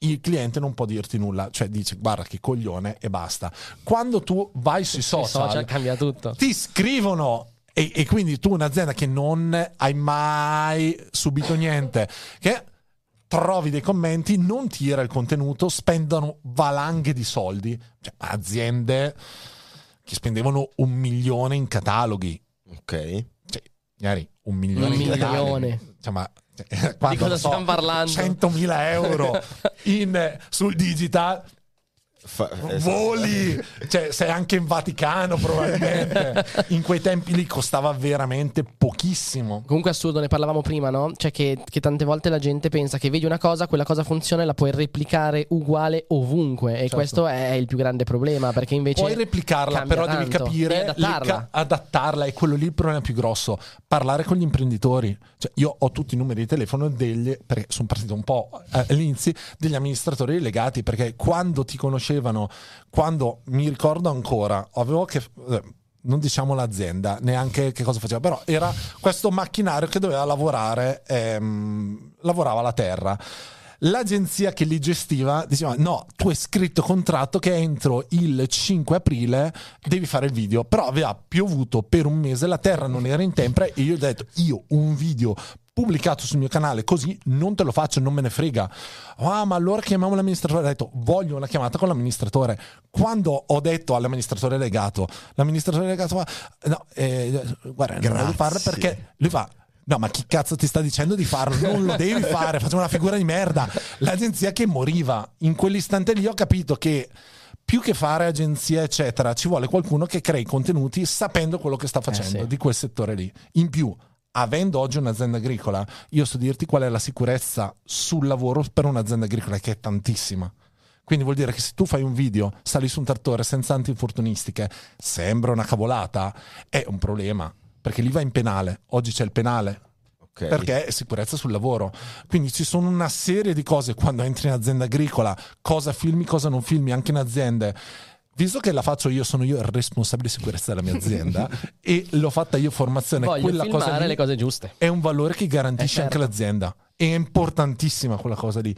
il cliente non può dirti nulla, cioè dice guarda che coglione e basta. Quando tu vai sui Sui social, social cambia tutto. ti scrivono e, e quindi tu un'azienda che non hai mai subito niente, che trovi dei commenti, non tira il contenuto, spendono valanghe di soldi, cioè aziende che spendevano un milione in cataloghi. Ok. Cioè, ieri, un milione Un in cataloghi. milione. Cioè, ma, cioè, quando, cosa so, stiamo parlando? 100.000 euro in- sul digital. Fa- esatto. Voli, cioè sei anche in Vaticano probabilmente. In quei tempi lì costava veramente pochissimo. Comunque è assurdo, ne parlavamo prima, no? Cioè che, che tante volte la gente pensa che vedi una cosa, quella cosa funziona e la puoi replicare uguale ovunque. E Certo. questo è il più grande problema, perché invece... Puoi replicarla, però devi tanto. capire Devi adattarla. ca- adattarla. E quello lì è il problema più grosso. Parlare con gli imprenditori. Cioè, io ho tutti i numeri di telefono degli, perché sono partito un po' all'inizio, degli amministratori delegati, perché quando ti conoscevano, quando mi ricordo ancora, avevo che... eh, non diciamo l'azienda, neanche che cosa faceva, però era questo macchinario che doveva lavorare, ehm, lavorava la terra. L'agenzia che li gestiva diceva: No, tu hai scritto contratto che entro il 5 aprile devi fare il video. Però aveva piovuto per un mese, la terra non era in tempra. E io ho detto: Io un video pubblicato sul mio canale così non te lo faccio, non me ne frega. Ah, ma allora chiamiamo l'amministratore. Ho detto: Voglio una chiamata con l'amministratore. Quando ho detto all'amministratore legato, l'amministratore legato fa: No, eh, guarda, non voglio farlo Grazie. perché lui fa. No, ma chi cazzo ti sta dicendo di farlo? Non lo devi fare, facciamo una figura di merda. L'agenzia che moriva. In quell'istante lì ho capito che più che fare agenzia, eccetera, ci vuole qualcuno che crei contenuti sapendo quello che sta facendo sì. di quel settore lì. In più, avendo oggi un'azienda agricola, io so dirti qual è la sicurezza sul lavoro per un'azienda agricola, che è tantissima. Quindi vuol dire che se tu fai un video, sali su un trattore senza antinfortunistiche, sembra una cavolata, è un problema. Perché lì va in penale. Oggi c'è il penale. Ok. Perché è sicurezza sul lavoro. Quindi ci sono una serie di cose quando entri in azienda agricola, cosa filmi, cosa non filmi, anche in aziende. Visto che la faccio io, sono io il responsabile di sicurezza della mia azienda e l'ho fatta io formazione, Voglio quella cosa lì le cose giuste. è un valore che garantisce Eh, anche certo. l'azienda. È importantissima quella cosa lì.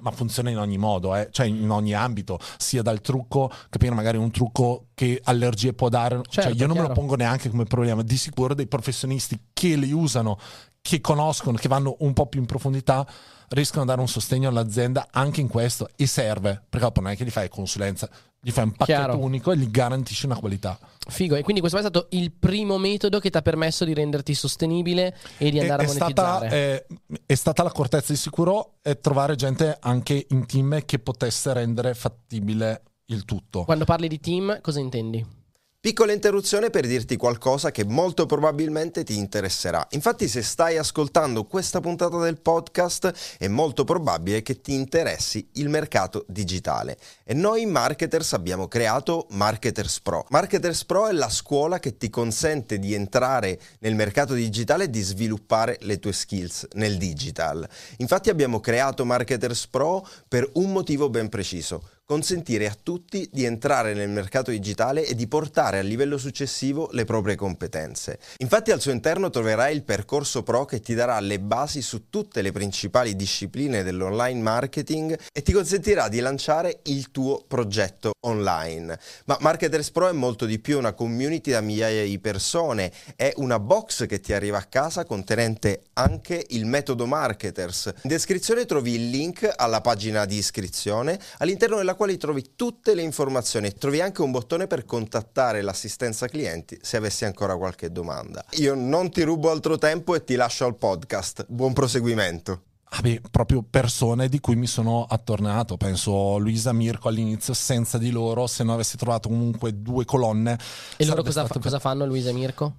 Ma funziona in ogni modo, eh? cioè in ogni ambito, sia dal trucco, capire magari un trucco che allergie può dare. cioè Certo, io non me lo pongo neanche come problema. Di sicuro dei professionisti che li usano, che conoscono, che vanno un po' più in profondità, riescono a dare un sostegno all'azienda anche in questo. E serve, perché dopo non è che gli fai consulenza, gli fai un pacchetto Chiaro. unico e gli garantisci una qualità. Figo. E quindi questo è stato il primo metodo che ti ha permesso di renderti sostenibile e di È- andare è, a stata, monetizzare. eh, è stata l'accortezza di sicuro e trovare gente anche in team che potesse rendere fattibile il tutto. Quando parli di team, cosa intendi? Piccola interruzione per dirti qualcosa che molto probabilmente ti interesserà. Infatti, se stai ascoltando questa puntata del podcast, è molto probabile che ti interessi il mercato digitale. E noi marketers abbiamo creato Marketers Pro. Marketers Pro è la scuola che ti consente di entrare nel mercato digitale e di sviluppare le tue skills nel digital. Infatti abbiamo creato Marketers Pro per un motivo ben preciso consentire a tutti di entrare nel mercato digitale e di portare a livello successivo le proprie competenze. Infatti al suo interno troverai il percorso pro che ti darà le basi su tutte le principali discipline dell'online marketing e ti consentirà di lanciare il tuo progetto online. Ma Marketers Pro è molto di più, una community da migliaia di persone, è una box che ti arriva a casa contenente anche il metodo Marketers. In descrizione trovi il link alla pagina di iscrizione all'interno della quali trovi tutte le informazioni. Trovi anche un bottone per contattare l'assistenza clienti se avessi ancora qualche domanda. Io non ti rubo altro tempo e ti lascio al podcast. Buon proseguimento. Ah beh, proprio persone di cui mi sono attornato. Penso Luisa Mirko all'inizio, senza di loro, se non avessi trovato comunque due colonne. E loro cosa, stato- cosa fanno, Luisa e Mirko?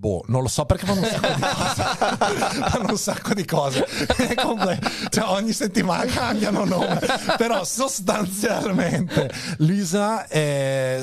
Boh, non lo so perché fanno un sacco di cose. fanno un sacco di cose. Cioè, ogni settimana cambiano nome. Però sostanzialmente Luisa è-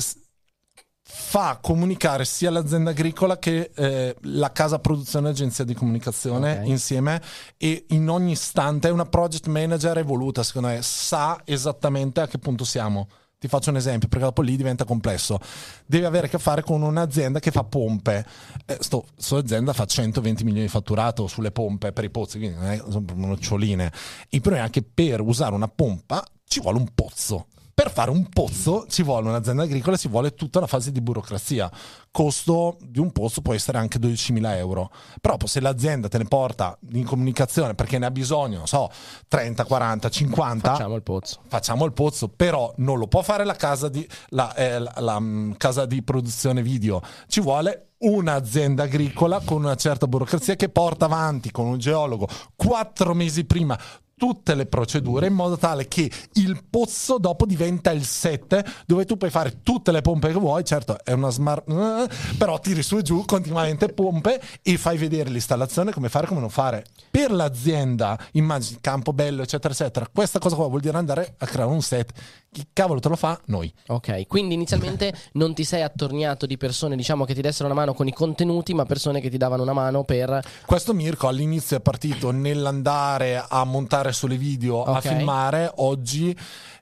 fa comunicare sia l'azienda agricola che eh, la casa produzione e agenzia di comunicazione Ok. insieme e in ogni istante è una project manager evoluta secondo me sa esattamente a che punto siamo ti faccio un esempio perché dopo lì diventa complesso. Devi avere a che fare con un'azienda che fa pompe. Eh, sto, sto azienda fa 120 milioni di fatturato sulle pompe per i pozzi quindi non è, sono noccioline. Il problema è che per usare una pompa ci vuole un pozzo Per fare un pozzo ci vuole un'azienda agricola, ci vuole tutta la fase di burocrazia. Costo di un pozzo può essere anche 12.000 euro. Però se l'azienda te ne porta in comunicazione perché ne ha bisogno, non so, 30, 40, 50, Facciamo il pozzo. facciamo il pozzo, però non lo può fare la casa di, la, eh, la- la, mm, casa di produzione video, ci vuole un'azienda agricola con una certa burocrazia che porta avanti con un geologo quattro mesi prima tutte le procedure in modo tale che il pozzo dopo diventa il set dove tu puoi fare tutte le pompe che vuoi certo è una smart eh, però tiri su e giù continuamente pompe e fai vedere l'installazione come fare come non fare. Per l'azienda immagini campo bello eccetera eccetera questa cosa qua vuol dire andare a creare un set. Chi cavolo te lo fa? noi. Ok, quindi inizialmente non ti sei attorniato di persone, diciamo, che ti dessero una mano con i contenuti, ma persone che ti davano una mano per... Questo Mirko all'inizio è partito nell'andare a montare solo video, a Ok. filmare, oggi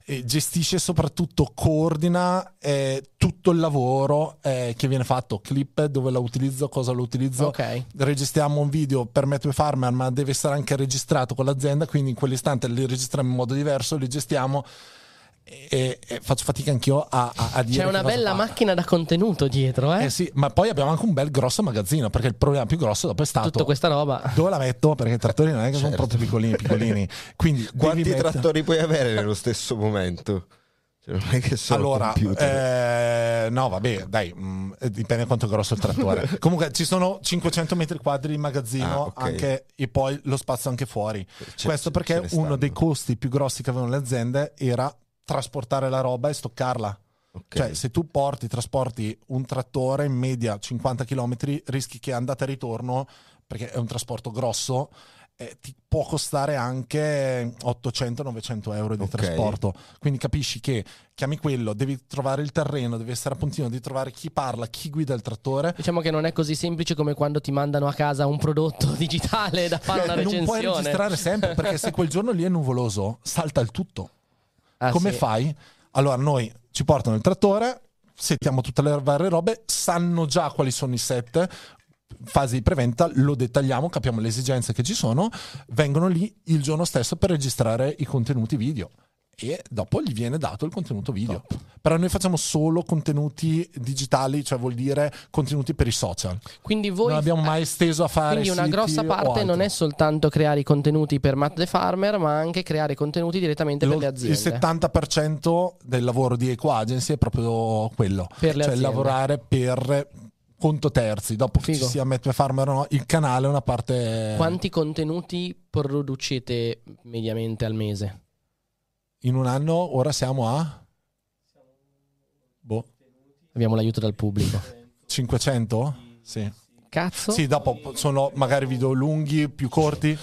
eh, gestisce soprattutto, coordina eh, tutto il lavoro eh, che viene fatto, clip, dove lo utilizzo, cosa lo utilizzo. Ok. Registriamo un video per Metro Farmer, ma deve essere anche registrato con l'azienda, quindi in quell'istante li registriamo in modo diverso, li gestiamo e, e faccio fatica anch'io a, a, a dire C'è una bella fa. macchina da contenuto dietro, eh? Eh sì, ma poi abbiamo anche un bel grosso magazzino, perché il problema più grosso dopo è stato Tutta questa roba. dove la metto? Perché i trattori non è che sono Certo. proprio piccolini, piccolini. Quindi Quanti trattori puoi avere nello stesso momento? Cioè, non è che sono Allora, eh, no, vabbè, dai, mm, eh, dipende quanto è grosso il trattore. Comunque ci sono 500 metri quadri di magazzino Ah, ok. anche, e poi lo spazio anche fuori. Ce- Questo perché stanno. uno dei costi più grossi che avevano le aziende era trasportare la roba e stoccarla. Ok. Cioè, se tu porti, trasporti un trattore in media 50 km, rischi che andata e ritorno, perché è un trasporto grosso, eh, ti può costare anche 800-900 euro di Ok. trasporto. Quindi capisci che chiami quello, devi trovare il terreno, devi essere a puntino, devi trovare chi parla, chi guida il trattore. Diciamo che non è così semplice come quando ti mandano a casa un prodotto digitale da fare una non puoi recensione. registrare sempre perché se quel giorno lì è nuvoloso, salta il tutto. Ah, Come sì. fai? Allora, noi ci portano il trattore, settiamo tutte le varie robe, sanno già quali sono i set, fase di preventa, lo dettagliamo, capiamo le esigenze che ci sono, vengono lì il giorno stesso per registrare i contenuti video. E dopo gli viene dato il contenuto video. Però noi facciamo solo contenuti digitali, cioè vuol dire contenuti per i social. Quindi voi non abbiamo mai esteso a fare Quindi una grossa parte non è soltanto creare i contenuti per Matt the Farmer, ma anche creare contenuti direttamente per Lo- le il aziende. 70% del lavoro di Eco Agency è proprio quello, Per le cioè aziende. lavorare per conto terzi. Dopo che Figo. ci sia Metro Farmer o no, il canale è una parte. Quanti contenuti producete mediamente al mese? In un anno ora siamo a. Boh, Abbiamo l'aiuto dal pubblico. 500? Sì. Cazzo? Sì, dopo sono magari video lunghi, più corti.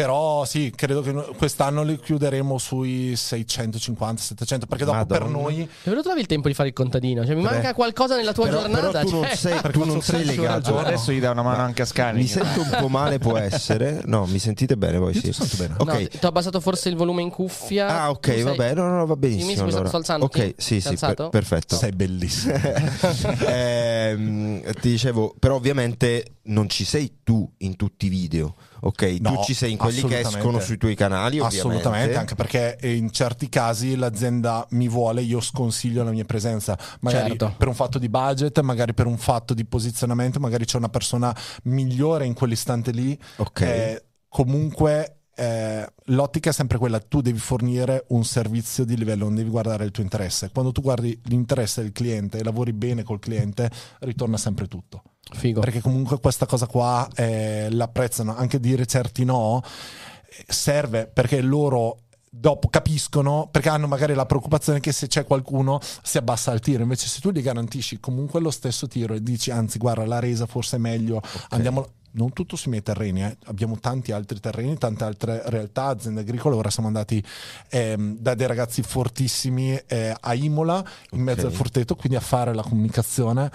Però sì, credo che no- quest'anno li chiuderemo sui 650-700 perché dopo per Madonna. noi Dove lo trovi il tempo di fare il contadino? Cioè, mi Beh. manca qualcosa nella tua però, giornata? però tu non cioè- sei, perché tu non sei 16 ore al legato. giorno. Adesso gli dà una mano anche a Scani. Mi sento un po' male, può essere. No, mi sentite bene voi? Io Sì. ti sento bene. Ok. No, ti ho abbassato forse il volume in cuffia. Ah, ok, sei- vabbè, no, no, va benissimo. Sì, mi- mi sto allora. alzando, Ok, sì? sì, Sei per- perfetto. sei bellissimo. Ehm, ti dicevo, però ovviamente non ci sei tu in tutti i video, ok? No, tu ci sei in quelli che escono sui tuoi canali, ovviamente. Assolutamente, anche perché in certi casi l'azienda mi vuole, io sconsiglio la mia presenza, magari Certo. per un fatto di budget, magari per un fatto di posizionamento, magari c'è una persona migliore in quell'istante lì. Ok. Eh, comunque eh, l'ottica è sempre quella, tu devi fornire un servizio di livello, non devi guardare il tuo interesse. Quando tu guardi l'interesse del cliente e lavori bene col cliente, ritorna sempre tutto. Figo. Perché comunque questa cosa qua eh, l'apprezzano, anche dire certi no serve perché loro dopo capiscono perché hanno magari la preoccupazione che se c'è qualcuno si abbassa il tiro. Invece se tu gli garantisci comunque lo stesso tiro e dici anzi guarda la resa forse è meglio andiamo non tutto sui miei terreni eh. abbiamo tanti altri terreni tante altre realtà aziende agricole. Ora siamo andati ehm, da dei ragazzi fortissimi eh, a Imola in mezzo al forteto quindi a fare la comunicazione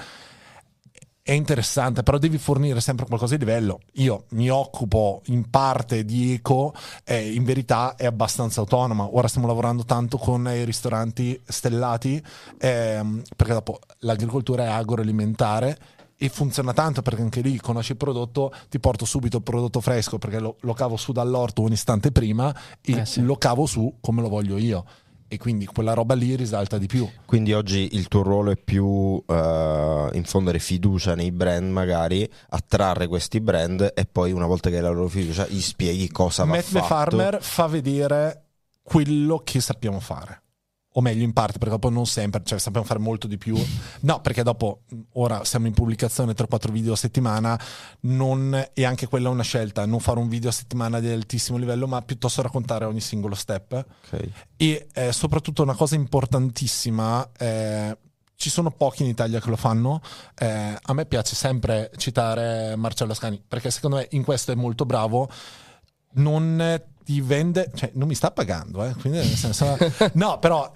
è interessante, però devi fornire sempre qualcosa di livello. Io mi occupo in parte di eco, eh, in verità è abbastanza autonoma. Ora stiamo lavorando tanto con i ristoranti stellati, ehm, perché dopo l'agricoltura è agroalimentare e funziona tanto perché anche lì conosci il prodotto, ti porto subito il prodotto fresco perché lo, lo cavo su dall'orto un istante prima e Eh sì. lo cavo su come lo voglio io. E quindi quella roba lì risalta di più. Quindi oggi il tuo ruolo è più eh, infondere fiducia nei brand, magari attrarre questi brand e poi una volta che hai la loro fiducia gli spieghi cosa va Matt the fatto. Farmer fa vedere quello che sappiamo fare. O meglio, in parte, perché dopo non sempre, cioè sappiamo fare molto di più. No, perché dopo, ora siamo in pubblicazione 3-4 video a settimana, non, e anche quella è una scelta, non fare un video a settimana di altissimo livello, ma piuttosto raccontare ogni singolo step. Ok. E eh, soprattutto una cosa importantissima, eh, ci sono pochi in Italia che lo fanno. eh, a me piace sempre citare Marcello Ascani, perché secondo me in questo è molto bravo. Non ti vende, cioè non mi sta pagando, eh, quindi nel senso, no, però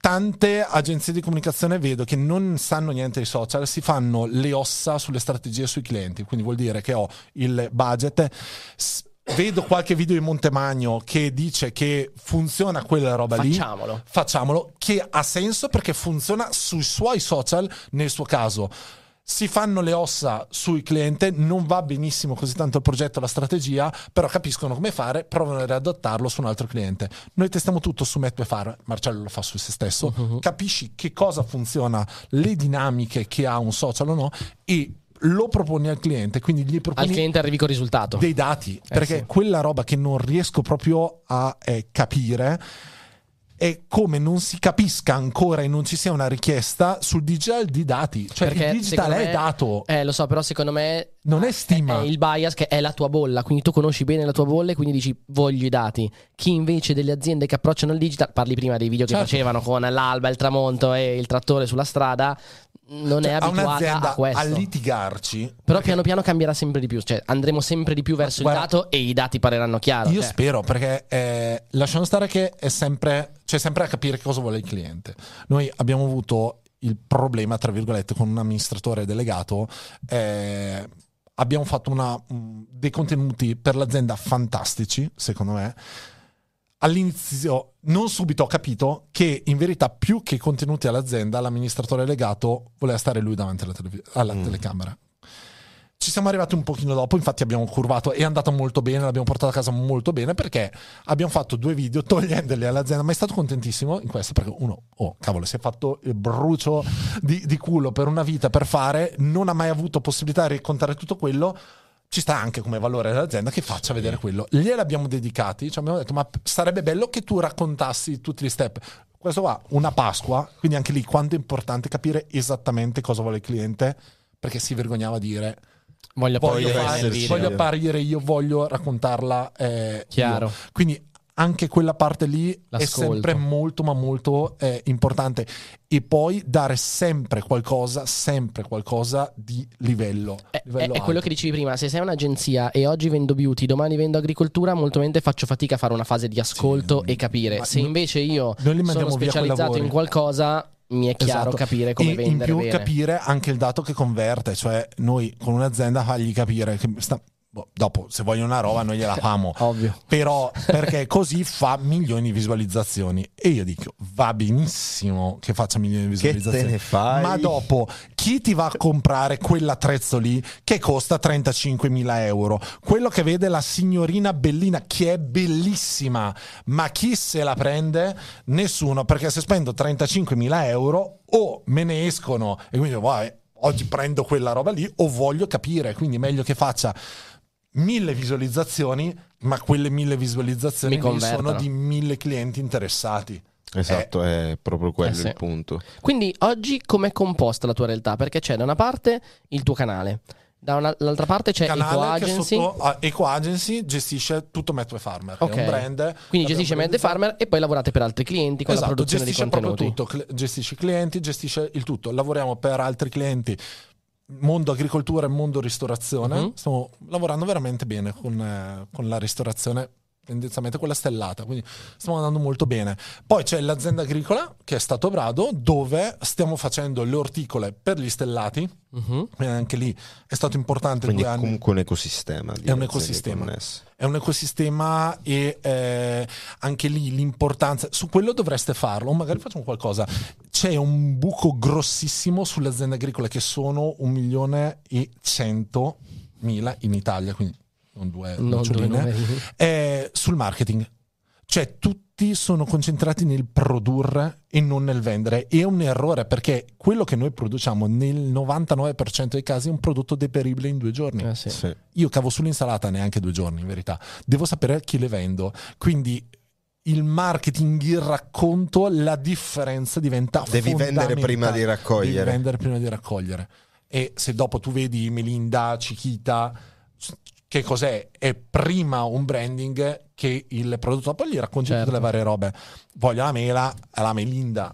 tante agenzie di comunicazione vedo che non sanno niente dei social, si fanno le ossa sulle strategie sui clienti, quindi vuol dire che ho il budget. s- Vedo qualche video di Montemagno che dice che funziona quella roba lì. Facciamolo. Facciamolo, che ha senso perché funziona sui suoi social nel suo caso. Si fanno le ossa sul cliente, non va benissimo così tanto il progetto, la strategia, però capiscono come fare, provano a riadattarlo su un altro cliente. Noi testiamo tutto su Matt Fare, Marcello lo fa su se stesso, capisci che cosa funziona, le dinamiche che ha un social o no e lo proponi al cliente, quindi gli Al proponi cliente arrivi con risultato. dei dati, perché sì. quella roba che non riesco proprio a eh, capire è come non si capisca ancora e non ci sia una richiesta sul digital di dati. Cioè Perché il digital è me- dato, Eh, lo so, però secondo me non è stima. è il bias che è la tua bolla, quindi tu conosci bene la tua bolla e quindi dici voglio i dati. Chi invece delle aziende che approcciano il digital, parli prima dei video che Certo. facevano con l'alba, il tramonto e il trattore sulla strada, non Cioè, è a abituata a questo. a litigarci. Però perché piano piano cambierà sempre di più, cioè andremo sempre di più verso Guarda, il dato e i dati pareranno chiaro. Io cioè. spero perché eh, lasciamo stare che è sempre, c'è sempre a capire cosa vuole il cliente. Noi abbiamo avuto il problema, tra virgolette, con un amministratore delegato. eh, abbiamo fatto una- mh, dei contenuti per l'azienda fantastici, secondo me. All'inizio, non subito ho capito che in verità, più che contenuti all'azienda, l'amministratore delegato voleva stare lui davanti alla, televi- alla telecamera. Ci siamo arrivati un pochino dopo, infatti abbiamo curvato, è andata molto bene, l'abbiamo portata a casa molto bene perché abbiamo fatto due video togliendoli all'azienda, ma è stato contentissimo in questo perché uno, oh cavolo, si è fatto il brucio di, di culo per una vita per fare, non ha mai avuto possibilità di raccontare tutto quello, ci sta anche come valore dell'azienda che faccia vedere quello. Gliel'abbiamo dedicati, ci abbiamo detto ma sarebbe bello che tu raccontassi tutti gli step. Questo qua, una Pasqua, quindi anche lì quanto è importante capire esattamente cosa vuole il cliente perché si vergognava a dire Voglio voglio, apparire fare- nel video. voglio apparire io, voglio raccontarla. eh, Chiaro. io. Quindi anche quella parte lì è L'ascolto. sempre molto, ma molto eh, importante. E poi dare sempre qualcosa, sempre qualcosa di livello. È, è- livello è quello che dicevi prima, se sei un'agenzia e oggi vendo beauty, domani vendo agricoltura, molto mente faccio fatica a fare una fase di ascolto Sì, e capire. Se invece io sono specializzato in qualcosa, mi è chiaro Esatto. capire come e vendere in più bene. capire anche il dato che converte, cioè noi con un'azienda fargli capire che sta- dopo se vogliono una roba noi gliela famo. Ovvio. Però perché così fa milioni di visualizzazioni e io dico va benissimo che faccia milioni di Che te visualizzazioni ne fai? ma dopo chi ti va a comprare quell'attrezzo lì che costa 35.000 euro quello che vede la signorina bellina che è bellissima ma chi se la prende nessuno perché se spendo 35.000 euro o me ne escono e quindi vai oggi prendo quella roba lì o voglio capire quindi meglio che faccia mille visualizzazioni, ma quelle mille visualizzazioni sono di mille clienti interessati. Esatto, è proprio quello Eh sì. il punto. Quindi oggi com'è composta la tua realtà? Perché c'è da una parte il tuo canale, dall'altra parte c'è Eco Canale che Agency, sotto a Eco Agency gestisce tutto Matt Farmer, Ok. è un brand. quindi gestisce Mad. Farmer e poi lavorate per altri clienti con Esatto, la produzione di gestisce proprio contenuti. tutto, cl- gestisce i clienti, gestisce il tutto. Lavoriamo per altri clienti, mondo agricoltura e mondo ristorazione. Mhm. Stiamo lavorando veramente bene con, eh, con la ristorazione, tendenzialmente quella stellata, quindi stiamo andando molto bene. Poi c'è l'azienda agricola che è stato Brado, dove stiamo facendo le orticole per gli stellati. Quindi anche lì è stato importante Quindi due è anni. comunque un ecosistema. È un ecosistema. connesse. È un ecosistema e eh, anche lì l'importanza, su quello dovreste farlo, magari facciamo qualcosa. C'è un buco grossissimo sulle aziende agricole che sono un milione e cento mila in Italia, quindi non due Non due noccioline, eh, sul marketing. Cioè tutti sono concentrati nel produrre e non nel vendere. E è un errore perché quello che noi produciamo nel 99% dei casi è un prodotto deperibile in due giorni. Eh, sì. Sì. Io cavo sull'insalata neanche due giorni, in verità. Devo sapere a chi le vendo. Quindi il marketing, il racconto, la differenza diventa Devi vendere prima di raccogliere. Devi vendere prima di raccogliere. E se dopo tu vedi Melinda, Chiquita, che cos'è? È prima un branding che il prodotto. Poi gli racconti Certo. tutte le varie robe. Voglio la mela, la Melinda.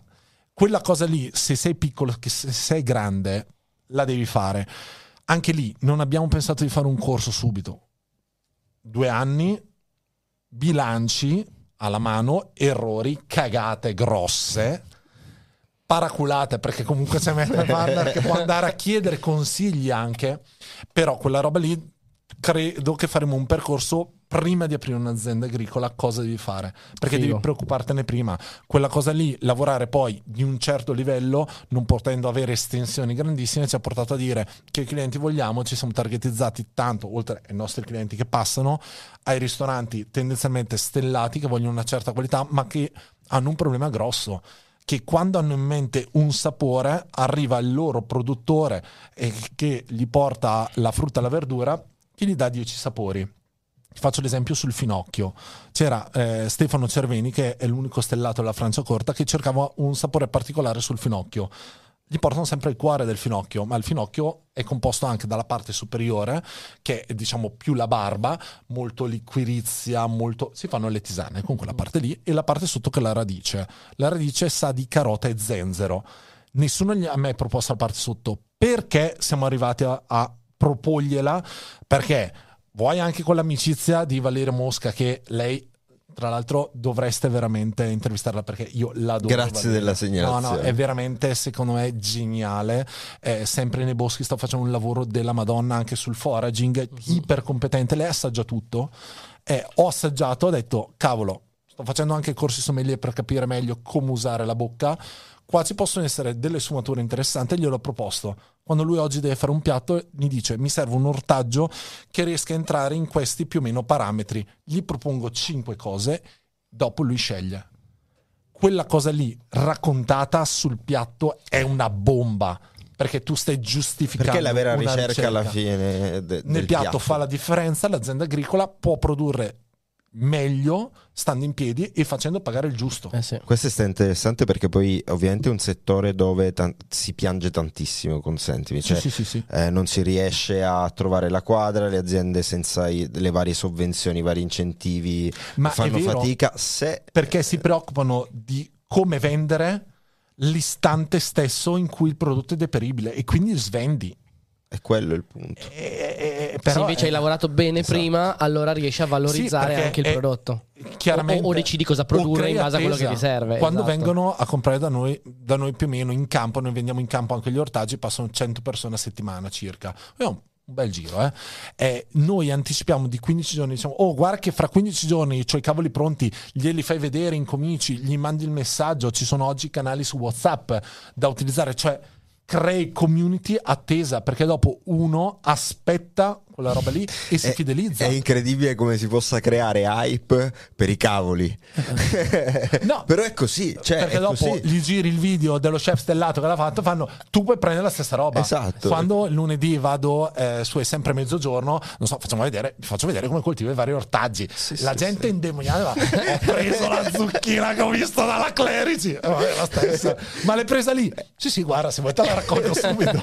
Quella cosa lì, se sei piccolo, che se sei grande, la devi fare. Anche lì non abbiamo pensato di fare un corso subito. Due anni, bilanci alla mano, errori, cagate grosse, paraculate perché comunque c'è Matt Partner che può andare a chiedere consigli anche, però quella roba lì credo che faremo un percorso prima di aprire un'azienda agricola cosa devi fare perché Figo. devi preoccupartene prima quella cosa lì lavorare poi di un certo livello non potendo avere estensioni grandissime ci ha portato a dire che clienti vogliamo ci siamo targetizzati tanto oltre ai nostri clienti che passano ai ristoranti tendenzialmente stellati che vogliono una certa qualità ma che hanno un problema grosso che quando hanno in mente un sapore arriva il loro produttore e che gli porta la frutta e la verdura che gli dà 10 sapori. Faccio l'esempio sul finocchio. C'era eh, Stefano Cerveni, che è l'unico stellato della Francia Corta, che cercava un sapore particolare sul finocchio. Gli portano sempre il cuore del finocchio, ma il finocchio è composto anche dalla parte superiore, che è diciamo più la barba, molto liquirizia, molto... si fanno le tisane con quella parte lì, e la parte sotto che è la radice. La radice sa di carota e zenzero. Nessuno gli ha mai proposto la parte sotto. Perché siamo arrivati a, a proporgliela? Perché vuoi anche con l'amicizia di Valeria Mosca che lei tra l'altro dovreste veramente intervistarla perché io l'adoro Grazie Valeria. della segnalazione. no no è veramente secondo me geniale Eh, sempre nei boschi sta facendo un lavoro della madonna anche sul foraging iper competente lei assaggia tutto Eh, ho assaggiato ho detto cavolo sto facendo anche corsi sommelier per capire meglio come usare la bocca qua ci possono essere delle sfumature interessanti gliel'ho proposto. Quando lui oggi deve fare un piatto mi dice mi serve un ortaggio che riesca a entrare in questi più o meno parametri gli propongo cinque cose dopo lui sceglie. Quella cosa lì raccontata sul piatto è una bomba perché tu stai giustificando Perché la vera una ricerca, alla fine de- nel del piatto, fa la differenza l'azienda agricola può produrre meglio stando in piedi e facendo pagare il giusto Eh sì. Questo è interessante perché poi ovviamente è un settore dove tan- si piange tantissimo, consentimi, cioè sì, sì, sì. eh, non si riesce a trovare la quadra, le aziende senza i- le varie sovvenzioni, i vari incentivi Ma fanno fatica. Se perché si preoccupano di come vendere l'istante stesso in cui il prodotto è deperibile e quindi svendi è quello il punto. E- e- e- Se però invece è- hai lavorato bene Esatto. prima, allora riesci a valorizzare perché anche il prodotto. chiaramente O- o decidi cosa produrre in base a quello che ti serve, Quando esatto. vengono a comprare da noi, da noi più o meno in campo, noi vendiamo in campo anche gli ortaggi, passano 100 persone a settimana circa. È un un bel giro, eh. Eh, noi anticipiamo di 15 giorni, diciamo, oh guarda che fra 15 giorni ho i cavoli pronti, glieli fai vedere, incominci, gli mandi il messaggio, ci sono oggi canali su WhatsApp da utilizzare, cioè crei community attesa, perché dopo uno aspetta quella roba lì e si È- fidelizza. È incredibile come si possa creare hype per i cavoli. No. Però è così. Cioè, perché è dopo così. gli giri il video dello chef stellato che l'ha fatto fanno tu puoi prendere la stessa roba Esatto. quando lunedì vado eh, su è sempre mezzogiorno non so facciamo vedere faccio vedere come coltivo i vari ortaggi la sì, gente è indemoniata ho preso la zucchina che ho visto dalla Clerici Eh, vabbè, la stessa ma l'hai presa lì sì sì guarda se vuoi te la raccolgo subito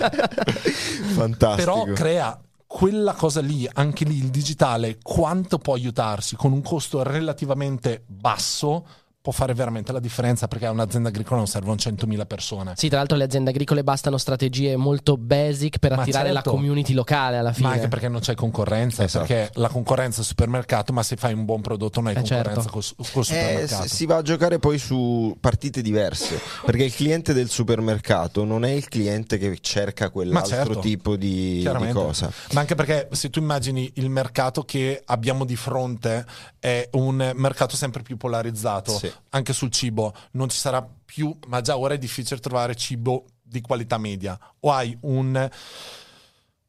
Fantastico. però crea quella cosa lì, anche lì il digitale, quanto può aiutarsi con un costo relativamente basso, può fare veramente la differenza perché a un'azienda agricola non servono 100.000 persone. Sì, tra l'altro le aziende agricole bastano strategie molto basic per Ma attirare certo. la community locale alla fine. Ma anche perché non c'è concorrenza, Esatto. perché la concorrenza è il supermercato, ma se fai un buon prodotto non hai Eh, concorrenza certo. col, col Eh, supermercato. s- si va a giocare poi su partite diverse perché il cliente del supermercato non è il cliente che cerca quell'altro certo. tipo di, di cosa. Ma anche perché se tu immagini il mercato che abbiamo di fronte è un mercato sempre più polarizzato, Sì. Anche sul cibo, non ci sarà più, ma già ora è difficile trovare cibo di qualità media. O hai un,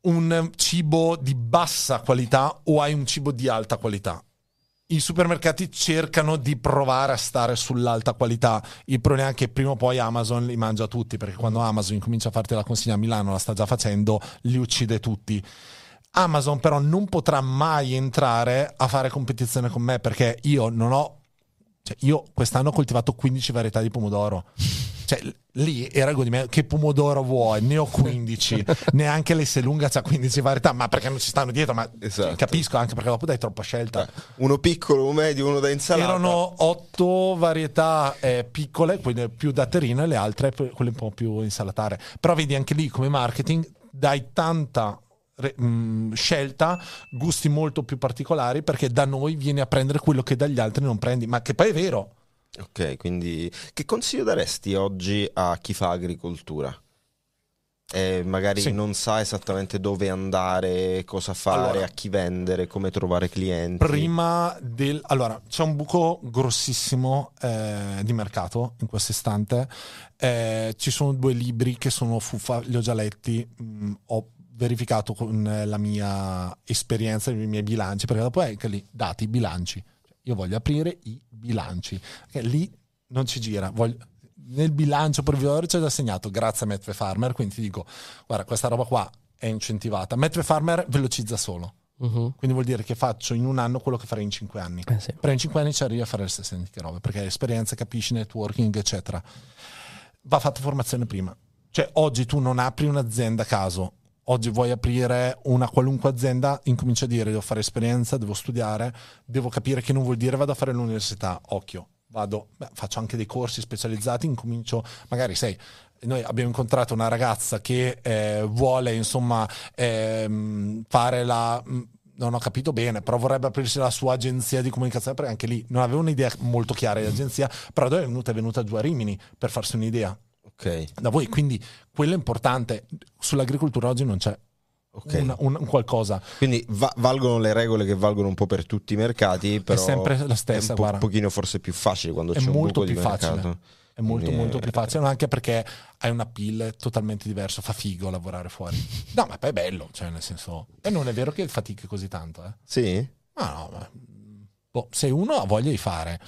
un cibo di bassa qualità o hai un cibo di alta qualità. i supermercati cercano di provare a stare sull'alta qualità. Il problema è che prima o poi Amazon li mangia tutti, perché quando Amazon incomincia a farti la consegna a Milano, la sta già facendo, li uccide tutti. Amazon però non potrà mai entrare a fare competizione con me perché io non ho cioè io quest'anno ho coltivato 15 varietà di pomodoro. Cioè, lì era il godimento. Che pomodoro vuoi? Ne ho 15. Neanche l'Esselunga c'ha 15 varietà. Ma perché non ci stanno dietro? Ma Esatto. capisco anche perché dopo dai troppa scelta. Eh, Uno piccolo, un medio, uno da insalata. Erano otto varietà eh, piccole, quelle più da terrino, e le altre quelle un po' più insalatare. Però vedi anche lì come marketing dai tanta re- mh, scelta, gusti molto più particolari, perché da noi vieni a prendere quello che dagli altri non prendi. Ma che poi è vero. Ok, quindi che consiglio daresti oggi a chi fa agricoltura? E magari Sì. non sa esattamente dove andare, cosa fare, Allora. a chi vendere, come trovare clienti. Prima del... Allora, c'è un buco grossissimo eh, di mercato in questo istante. Eh, ci sono due libri che sono fuffa, li ho già letti, mh, ho verificato con eh, la mia esperienza, i miei bilanci, perché dopo è anche lì, dati, bilanci. Io voglio aprire i bilanci, perché lì non ci gira. Voglio- Nel bilancio provvisorio c'è già segnato grazie a Metve Farmer, quindi ti dico, guarda, questa roba qua è incentivata. Metve Farmer velocizza solo. Mhm. Quindi vuol dire che faccio in un anno quello che farei in cinque anni. Eh sì. Però in cinque anni ci arrivi a fare le stesse identiche robe, perché hai esperienza, capisci networking, eccetera. Va fatta formazione prima. Cioè, oggi tu non apri un'azienda a caso. Oggi vuoi aprire una qualunque azienda, incomincia a dire devo fare esperienza, devo studiare, devo capire che non vuol dire vado a fare l'università. Occhio, vado, beh, faccio anche dei corsi specializzati, incomincio, magari sei noi abbiamo incontrato una ragazza che eh, vuole insomma ehm, fare la mh, non ho capito bene, però vorrebbe aprirsi la sua agenzia di comunicazione perché anche lì non aveva un'idea molto chiara di agenzia, però dove è venuta? È venuta giù a Rimini per farsi un'idea Ok, da voi, quindi quello è importante. Sull'agricoltura oggi non c'è ok. una- un, un qualcosa, Quindi va- valgono le regole che valgono un po' per tutti i mercati, però è sempre la stessa, è un po- pochino forse più facile quando È c'è un molto buco di più facile. mercato. È molto Quindi, molto eh, più facile, anche perché hai una pill totalmente diversa, fa figo lavorare fuori. No, ma poi è bello, cioè nel senso... E non è vero che fatichi così tanto, eh. Sì? Ma no, ma... boh, se uno ha voglia di fare,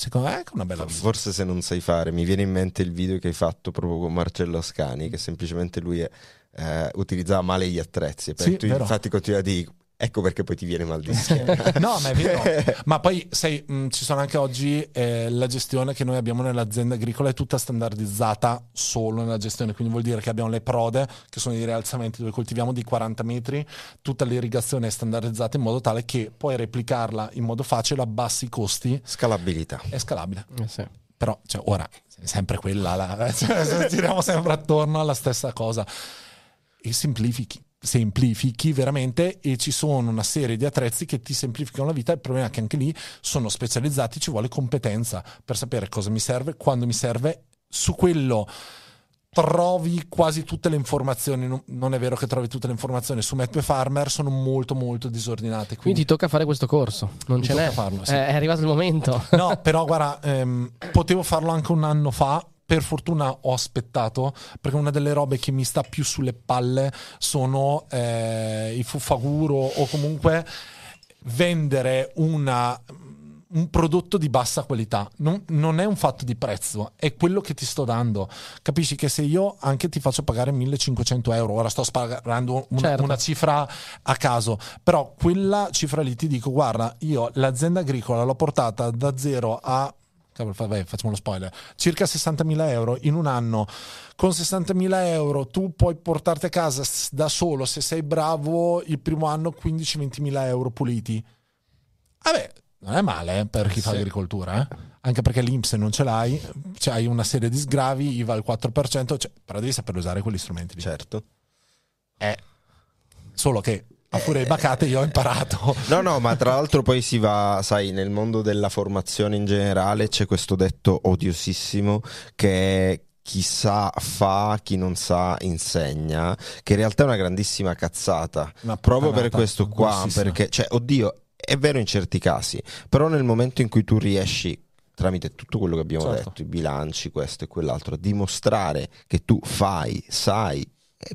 secondo me è anche una bella vita. Forse se non sai fare, mi viene in mente il video che hai fatto proprio con Marcello Ascani, che semplicemente lui eh, utilizzava male gli attrezzi. Sì, infatti continua a dire, ecco perché poi ti viene mal di schiena. No, ma è vero. Ma poi, sai, mh, ci sono anche oggi eh, la gestione che noi abbiamo nell'azienda agricola è tutta standardizzata solo nella gestione, quindi vuol dire che abbiamo le prode, che sono i rialzamenti dove coltiviamo di 40 metri, tutta l'irrigazione è standardizzata in modo tale che puoi replicarla in modo facile, abbassi i costi, Scalabilità. è scalabile. Eh sì. Però, cioè, ora, è sempre quella, la, cioè, giriamo sempre attorno alla stessa cosa. E semplifichi, semplifichi veramente e ci sono una serie di attrezzi che ti semplificano la vita. Il problema è che anche lì sono specializzati, ci vuole competenza per sapere cosa mi serve, quando mi serve. Su quello trovi quasi tutte le informazioni. Non- è vero che trovi tutte le informazioni su Map Farmer, sono molto molto disordinate. Quindi Quindi ti tocca fare questo corso, non ce n'è. farlo, sì. Eh, è arrivato il momento. No, però guarda, ehm, potevo farlo anche un anno fa. Per fortuna ho aspettato perché una delle robe che mi sta più sulle palle sono eh, i fuffaguro o comunque vendere una- un prodotto di bassa qualità. Non, non è un fatto di prezzo, è quello che ti sto dando. Capisci che se io anche ti faccio pagare 1500 euro, ora sto sparando una, Certo. una cifra a caso, però quella cifra lì ti dico, guarda, io l'azienda agricola l'ho portata da zero a cavolo, fa- vai, facciamo lo spoiler, circa 60.000 euro in un anno. Con 60.000 euro tu puoi portarti a casa da solo, se sei bravo, il primo anno 15-20.000 euro puliti. Vabbè, non è male eh, per chi fa Sì. agricoltura, eh. anche perché l'Inps non ce l'hai, cioè hai una serie di sgravi, IVA al 4%, cioè, però devi saper usare quegli strumenti lì. Certo. Eh, solo che a furia di bacate io ho imparato. No, no, ma tra l'altro poi si va, sai, nel mondo della formazione in generale c'è questo detto odiosissimo che è chi sa fa, chi non sa insegna, che in realtà è una grandissima cazzata. Una Proprio per questo qua, perché, cioè, oddio, è vero in certi casi, però nel momento in cui tu riesci tramite tutto quello che abbiamo Certo. detto, i bilanci, questo e quell'altro, a dimostrare che tu fai, sai,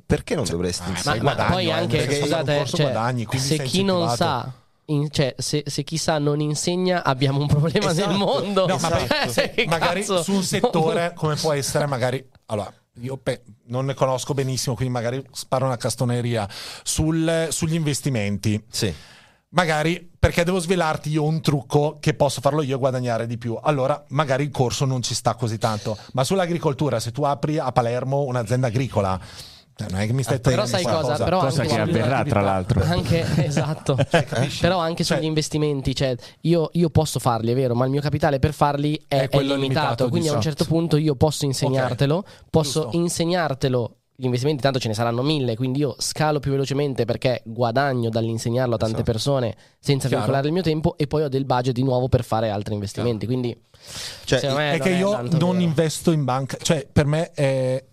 perché non dovresti ah, Ma, ma poi eh, anche, perché scusate, cioè, guadagni, se chi non sa in- cioè, se, se chi sa non insegna, abbiamo un problema Esatto. nel mondo. No, ma Cioè, magari su un settore come può essere magari allora io pe- non ne conosco benissimo quindi magari sparo una castoneria sul- sugli investimenti Sì. magari perché devo svelarti io un trucco che posso farlo io e guadagnare di più allora magari il corso non ci sta così tanto ma sull'agricoltura se tu apri a Palermo un'azienda agricola cioè, non è che mi stai Però togliendo sai qualcosa. cosa? Però Cosa anche che avverrà tra l'altro. Anche, esatto. capisci? Però anche Cioè- sugli investimenti, cioè io, io posso farli, è vero, ma il mio capitale per farli è, È è limitato. limitato, quindi a un certo punto io posso insegnartelo, posso Giusto. insegnartelo. Gli investimenti tanto ce ne saranno mille, quindi io scalo più velocemente perché guadagno dall'insegnarlo a tante Esatto. persone senza Chiaro. vincolare il mio tempo e poi ho del budget di nuovo per fare altri investimenti. Quindi Cioè, secondo me è che io non vero. investo in banca, cioè per me è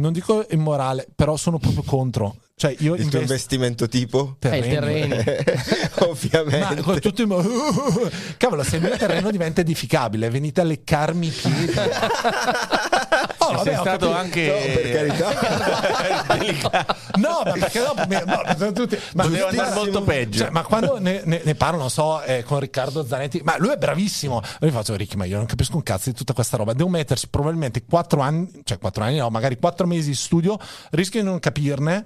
non dico immorale, però sono proprio contro. Cioè io il tuo investo investimento tipo? Eh, il terreno. Ma Ovviamente. con tutto il- Cavolo, se il mio terreno diventa edificabile, venite a leccarmi i piedi. Vabbè, Sei ho stato anche No, per carità. No, ma perché dopo mi- no, sono tutti- ma Poteva andare molto peggio. Cioè, ma quando ne, ne- ne parlo, non so, eh, con Riccardo Zanetti, ma lui è bravissimo. E io faccio, Ricky, ma io non capisco un cazzo di tutta questa roba. Devo metterci probabilmente quattro anni, cioè quattro anni, no, magari quattro mesi di studio, rischio di non capirne.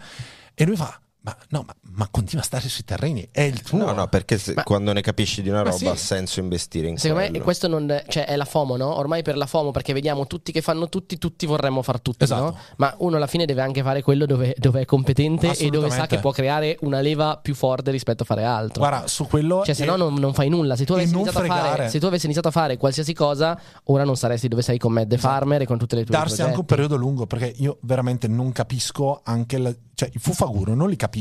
E lui fa, ma no, ma, ma continua a stare sui terreni, è il tuo. No, no, perché se- Ma- quando ne capisci di una roba sì. ha senso investire in Secondo me quello. questo non, cioè, è la FOMO, no? Ormai per la FOMO, perché vediamo tutti che fanno tutti, tutti vorremmo far tutti, Esatto. no? Ma uno alla fine deve anche fare quello dove, dove è competente e dove sa che può creare una leva più forte rispetto a fare altro. Guarda, su quello... Cioè, se no non, non fai nulla. Se tu, avessi iniziato a fare, se tu avessi iniziato a fare qualsiasi cosa, ora non saresti dove sei con Mad the Farmer e con tutte le tue darsi progetti. anche un periodo lungo perché io veramente non capisco anche la- cioè i fufaguro non li capisco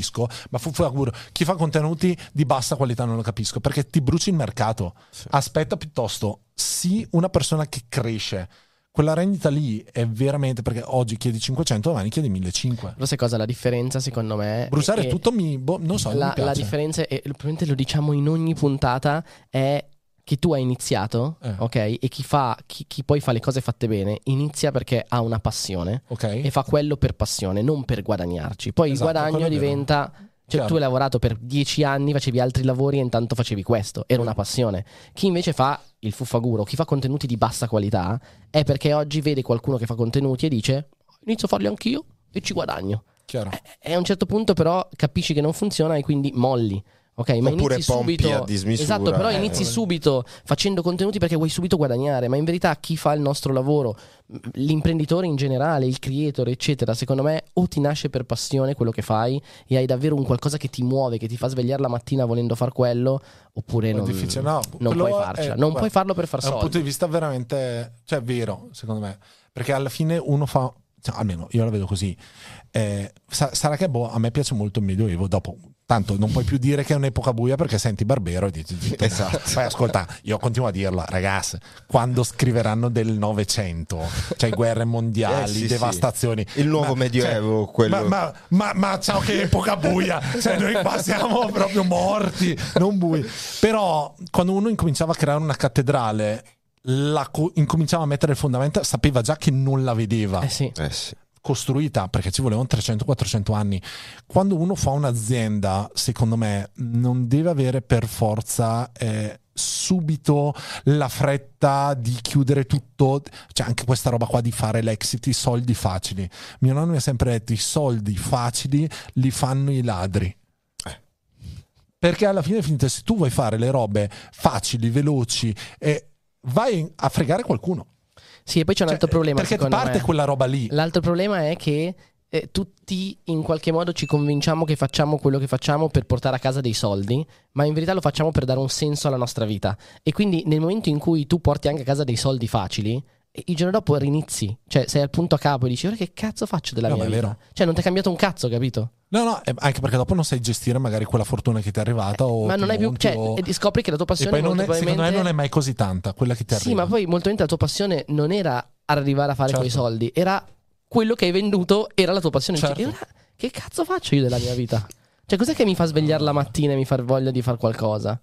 ma fufaguro chi fa contenuti di bassa qualità non lo capisco perché ti bruci il mercato aspetta piuttosto sii una persona che cresce quella rendita lì è veramente perché oggi chiedi 500 domani chiedi 1500 Però sai cosa? La differenza secondo me... bruciare è- tutto mi boh, non so la, piace. la differenza, e probabilmente lo diciamo in ogni puntata, è che tu hai iniziato, Eh. ok? E chi, fa, chi, chi poi fa le cose fatte bene inizia perché ha una passione ok e fa quello per passione, non per guadagnarci. Poi Esatto, il guadagno diventa. Cioè, Chiaro. tu hai lavorato per dieci anni, facevi altri lavori e intanto facevi questo, era una passione. Chi invece fa il fuffaguro, chi fa contenuti di bassa qualità, è perché oggi vede qualcuno che fa contenuti e dice: Inizio a farli anch'io e ci guadagno. chiaro E a un certo punto, però, capisci che non funziona e quindi molli. Ok, ma Oppure inizi pompi subito. a dismisura, Esatto, però eh. inizi subito facendo contenuti perché vuoi subito guadagnare. Ma in verità, chi fa il nostro lavoro, l'imprenditore in generale, il creator, eccetera, secondo me, o ti nasce per passione quello che fai e hai davvero un qualcosa che ti muove, che ti fa svegliare la mattina volendo far quello, oppure È non, no, non puoi è- farcela. Non guarda, puoi farlo per far È un soldi. punto di vista veramente, cioè vero, secondo me, perché alla fine uno fa, cioè, almeno io la vedo così, eh, sa- sarà che boh, a me piace molto il Medioevo, dopo tanto non puoi più dire che è un'epoca buia perché senti Barbero e dici zitto. Esatto. Poi ascolta, io continuo a dirlo, ragazzi, quando scriveranno del Novecento, cioè guerre mondiali, Eh, sì, devastazioni. Il nuovo Ma- medioevo, cioè, quello- Ma, ma, ma, ciao che epoca buia, cioè noi qua siamo proprio morti, non bui. Però quando uno incominciava a creare una cattedrale, co- incominciava a mettere il fondamento, sapeva già che non la vedeva Eh sì. Eh sì. costruita perché ci volevano 300-400 anni. Quando uno fa un'azienda, secondo me, non deve avere per forza eh, subito la fretta di chiudere tutto. C'è anche questa roba qua di fare l'exit, i soldi facili. Mio nonno mi ha sempre detto: i soldi facili li fanno i ladri. Perché alla fine, finita, se tu vuoi fare le robe facili, veloci, eh, vai a fregare qualcuno. Sì, e poi c'è un Cioè, altro problema. perché parte me. quella roba lì. L'altro problema è che eh, tutti in qualche modo ci convinciamo che facciamo quello che facciamo per portare a casa dei soldi, ma in verità lo facciamo per dare un senso alla nostra vita. E quindi nel momento in cui tu porti anche a casa dei soldi facili, il giorno dopo rinizi, cioè sei al punto a capo e dici ora che cazzo faccio della No, mia vita? vero. Cioè non ti è cambiato un cazzo, capito? No, no, eh, anche perché dopo non sai gestire magari quella fortuna che ti è arrivata. o ma non hai più... Cioè, o- e scopri che la tua E passione poi non è, secondo me probabilmente... non è mai così tanta quella che ti Sì, arriva. ma poi molto probabilmente la tua passione non era arrivare a fare Certo. quei soldi, era quello che hai venduto, era la tua passione. Certo. "E ora che cazzo faccio io della mia vita? Cioè, cos'è che mi fa svegliare la mattina e mi fa voglia di fare qualcosa?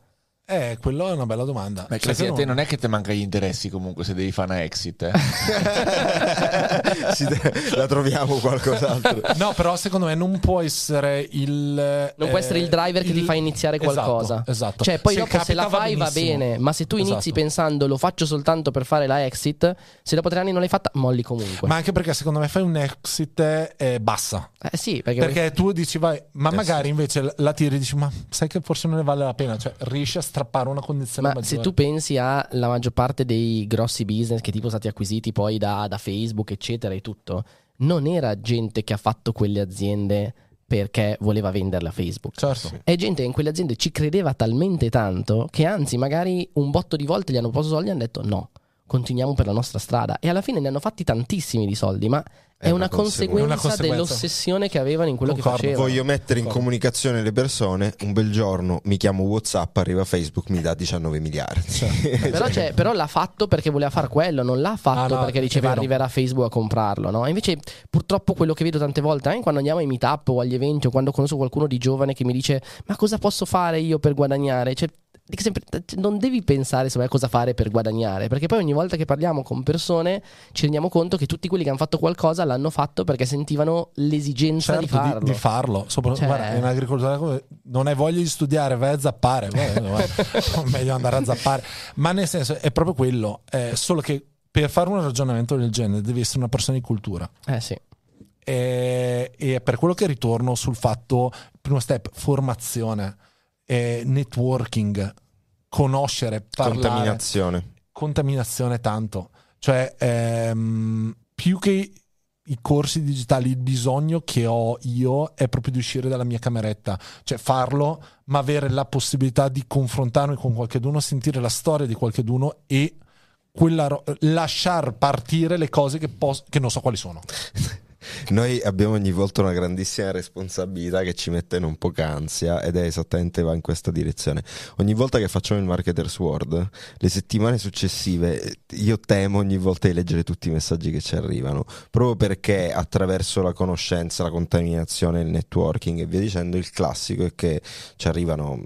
Eh, quello è una bella domanda. Beh, Cioè, che a te non- non è che ti manca gli interessi comunque se devi fare una exit. eh. De- la troviamo qualcos'altro. No, però secondo me non può essere il. Non può essere il driver che ti fa iniziare qualcosa. Esatto. esatto. Cioè, poi Se dopo se la fai va benissimo. bene, ma se tu inizi Esatto. pensando lo faccio soltanto per fare la exit, se dopo tre anni non l'hai fatta, molli comunque. Ma anche perché secondo me fai un exit eh, bassa. Eh sì, perché, Perché tu dici, vai, ma Eh, magari invece la tiri e dici, ma sai che forse non ne vale la pena. Cioè, riesci a strappare una condizione ma maggiore. se tu pensi alla maggior parte dei grossi business che tipo sono stati acquisiti poi da, da Facebook, eccetera, e tutto, non era gente che ha fatto quelle aziende perché voleva venderle a Facebook. Certo. È gente che in quelle aziende ci credeva talmente tanto che anzi magari un botto di volte gli hanno posto soldi e hanno detto no, continuiamo per la nostra strada. E alla fine ne hanno fatti tantissimi di soldi, ma è, È una, conseguenza, conseguenza. Una conseguenza. dell'ossessione che avevano in quello Concordo. che facevano. Voglio mettere in Concordo. comunicazione le persone. Un bel giorno mi chiamo WhatsApp, arriva Facebook, mi dà 19 miliardi. Però, c'è- però l'ha fatto perché voleva fare quello, non l'ha fatto Ah, no, perché diceva arriverà Facebook a comprarlo. No? Invece, purtroppo, quello che vedo tante volte, anche quando andiamo ai meetup o agli eventi, o quando conosco qualcuno di giovane che mi dice: Ma cosa posso fare io per guadagnare? Cioè, dico sempre, non devi pensare me, cosa fare per guadagnare, perché poi ogni volta che parliamo con persone ci rendiamo conto che tutti quelli che hanno fatto qualcosa l'hanno fatto perché sentivano l'esigenza Certo, di farlo. di farlo. Sopra- Cioè- guarda, in agricoltura come- non hai voglia di studiare, vai a zappare. Guarda, guarda, meglio andare a zappare. Ma nel senso, è proprio quello. È solo che per fare un ragionamento del genere devi essere una persona di cultura. Eh sì. E, e è per quello che ritorno sul fatto, primo step, formazione, eh, networking, conoscere, parlare Contaminazione. contaminazione tanto. Cioè, ehm, più che i corsi digitali, il bisogno che ho io è proprio di uscire dalla mia cameretta, cioè farlo, ma avere la possibilità di confrontarmi con qualcuno, sentire la storia di qualcuno e quella ro- lasciar partire le cose che, pos- che non so quali sono. Noi abbiamo ogni volta una grandissima responsabilità che ci mette in un po' ansia ed è esattamente va in questa direzione. Ogni volta che facciamo il Marketers World, le settimane successive, io temo ogni volta di leggere tutti i messaggi che ci arrivano, proprio perché attraverso la conoscenza, la contaminazione, il networking e via dicendo, il classico è che ci arrivano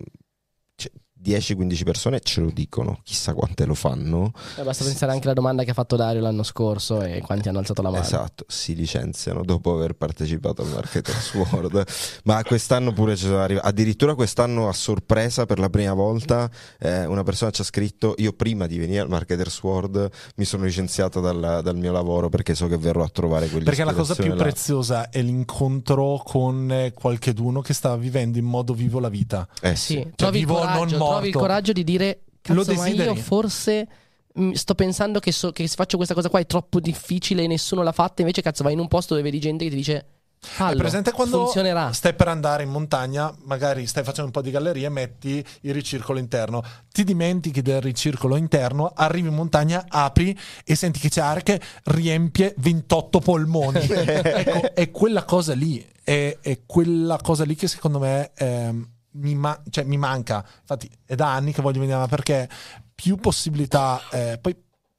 10-15 persone ce lo dicono, chissà quante lo fanno. Eh, basta pensare anche alla domanda che ha fatto Dario l'anno scorso e quanti hanno alzato la mano. Esatto, si licenziano dopo aver partecipato al Marketers World. Ma quest'anno pure ci sono arrivati. Addirittura quest'anno a sorpresa per la prima volta eh, una persona ci ha scritto: Io prima di venire al Marketers World mi sono licenziato dal, dal mio lavoro perché so che verrò a trovare quelli Perché la cosa più preziosa è l'incontro con eh, qualcheduno che sta vivendo in modo vivo la vita. Eh Sì, sì. il vivo non coraggio, trovi il coraggio di dire Lo Cazzo, ma io desideri. forse mh, sto pensando che, so- che se faccio questa cosa qua è troppo difficile e nessuno l'ha fatta, invece cazzo vai in un posto dove vedi gente che ti dice fallo, Hai presente quando funzionerà. stai per andare in montagna, magari stai facendo un po' di gallerie, metti il ricircolo interno, ti dimentichi del ricircolo interno, arrivi in montagna, apri e senti che c'è aria che riempie 28 polmoni. ecco, è quella cosa lì, è, è quella cosa lì che secondo me ehm, mi, ma- cioè, mi manca. Infatti è da anni che voglio venire, ma perché più possibilità, eh, poi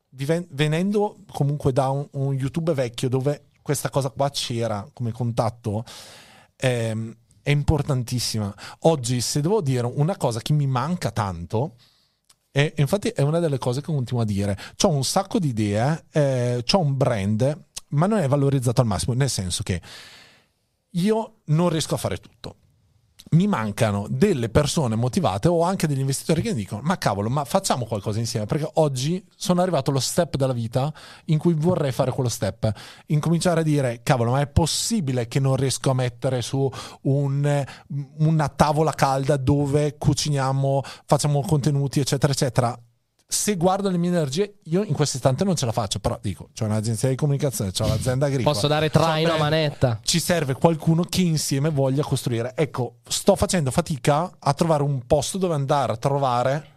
viven- venendo comunque da un, un YouTube vecchio dove questa cosa qua c'era come contatto, ehm, è importantissima. Oggi, se devo dire una cosa che mi manca tanto, e infatti è una delle cose che continuo a dire, ho un sacco di idee, eh, ho un brand, ma non è valorizzato al massimo, nel senso che io non riesco a fare tutto mi mancano delle persone motivate o anche degli investitori che mi dicono ma cavolo ma facciamo qualcosa insieme? Perché oggi sono arrivato allo step della vita in cui vorrei fare quello step. Incominciare a dire cavolo ma è possibile che non riesco a mettere su un- una tavola calda dove cuciniamo facciamo contenuti eccetera eccetera se guardo le mie energie io in questo istante non ce la faccio però dico c'è un'agenzia di comunicazione c'è un'azienda agricola Posso dare traino a manetta. ci serve qualcuno che insieme voglia costruire. Ecco, sto facendo fatica a trovare un posto dove andare a trovare.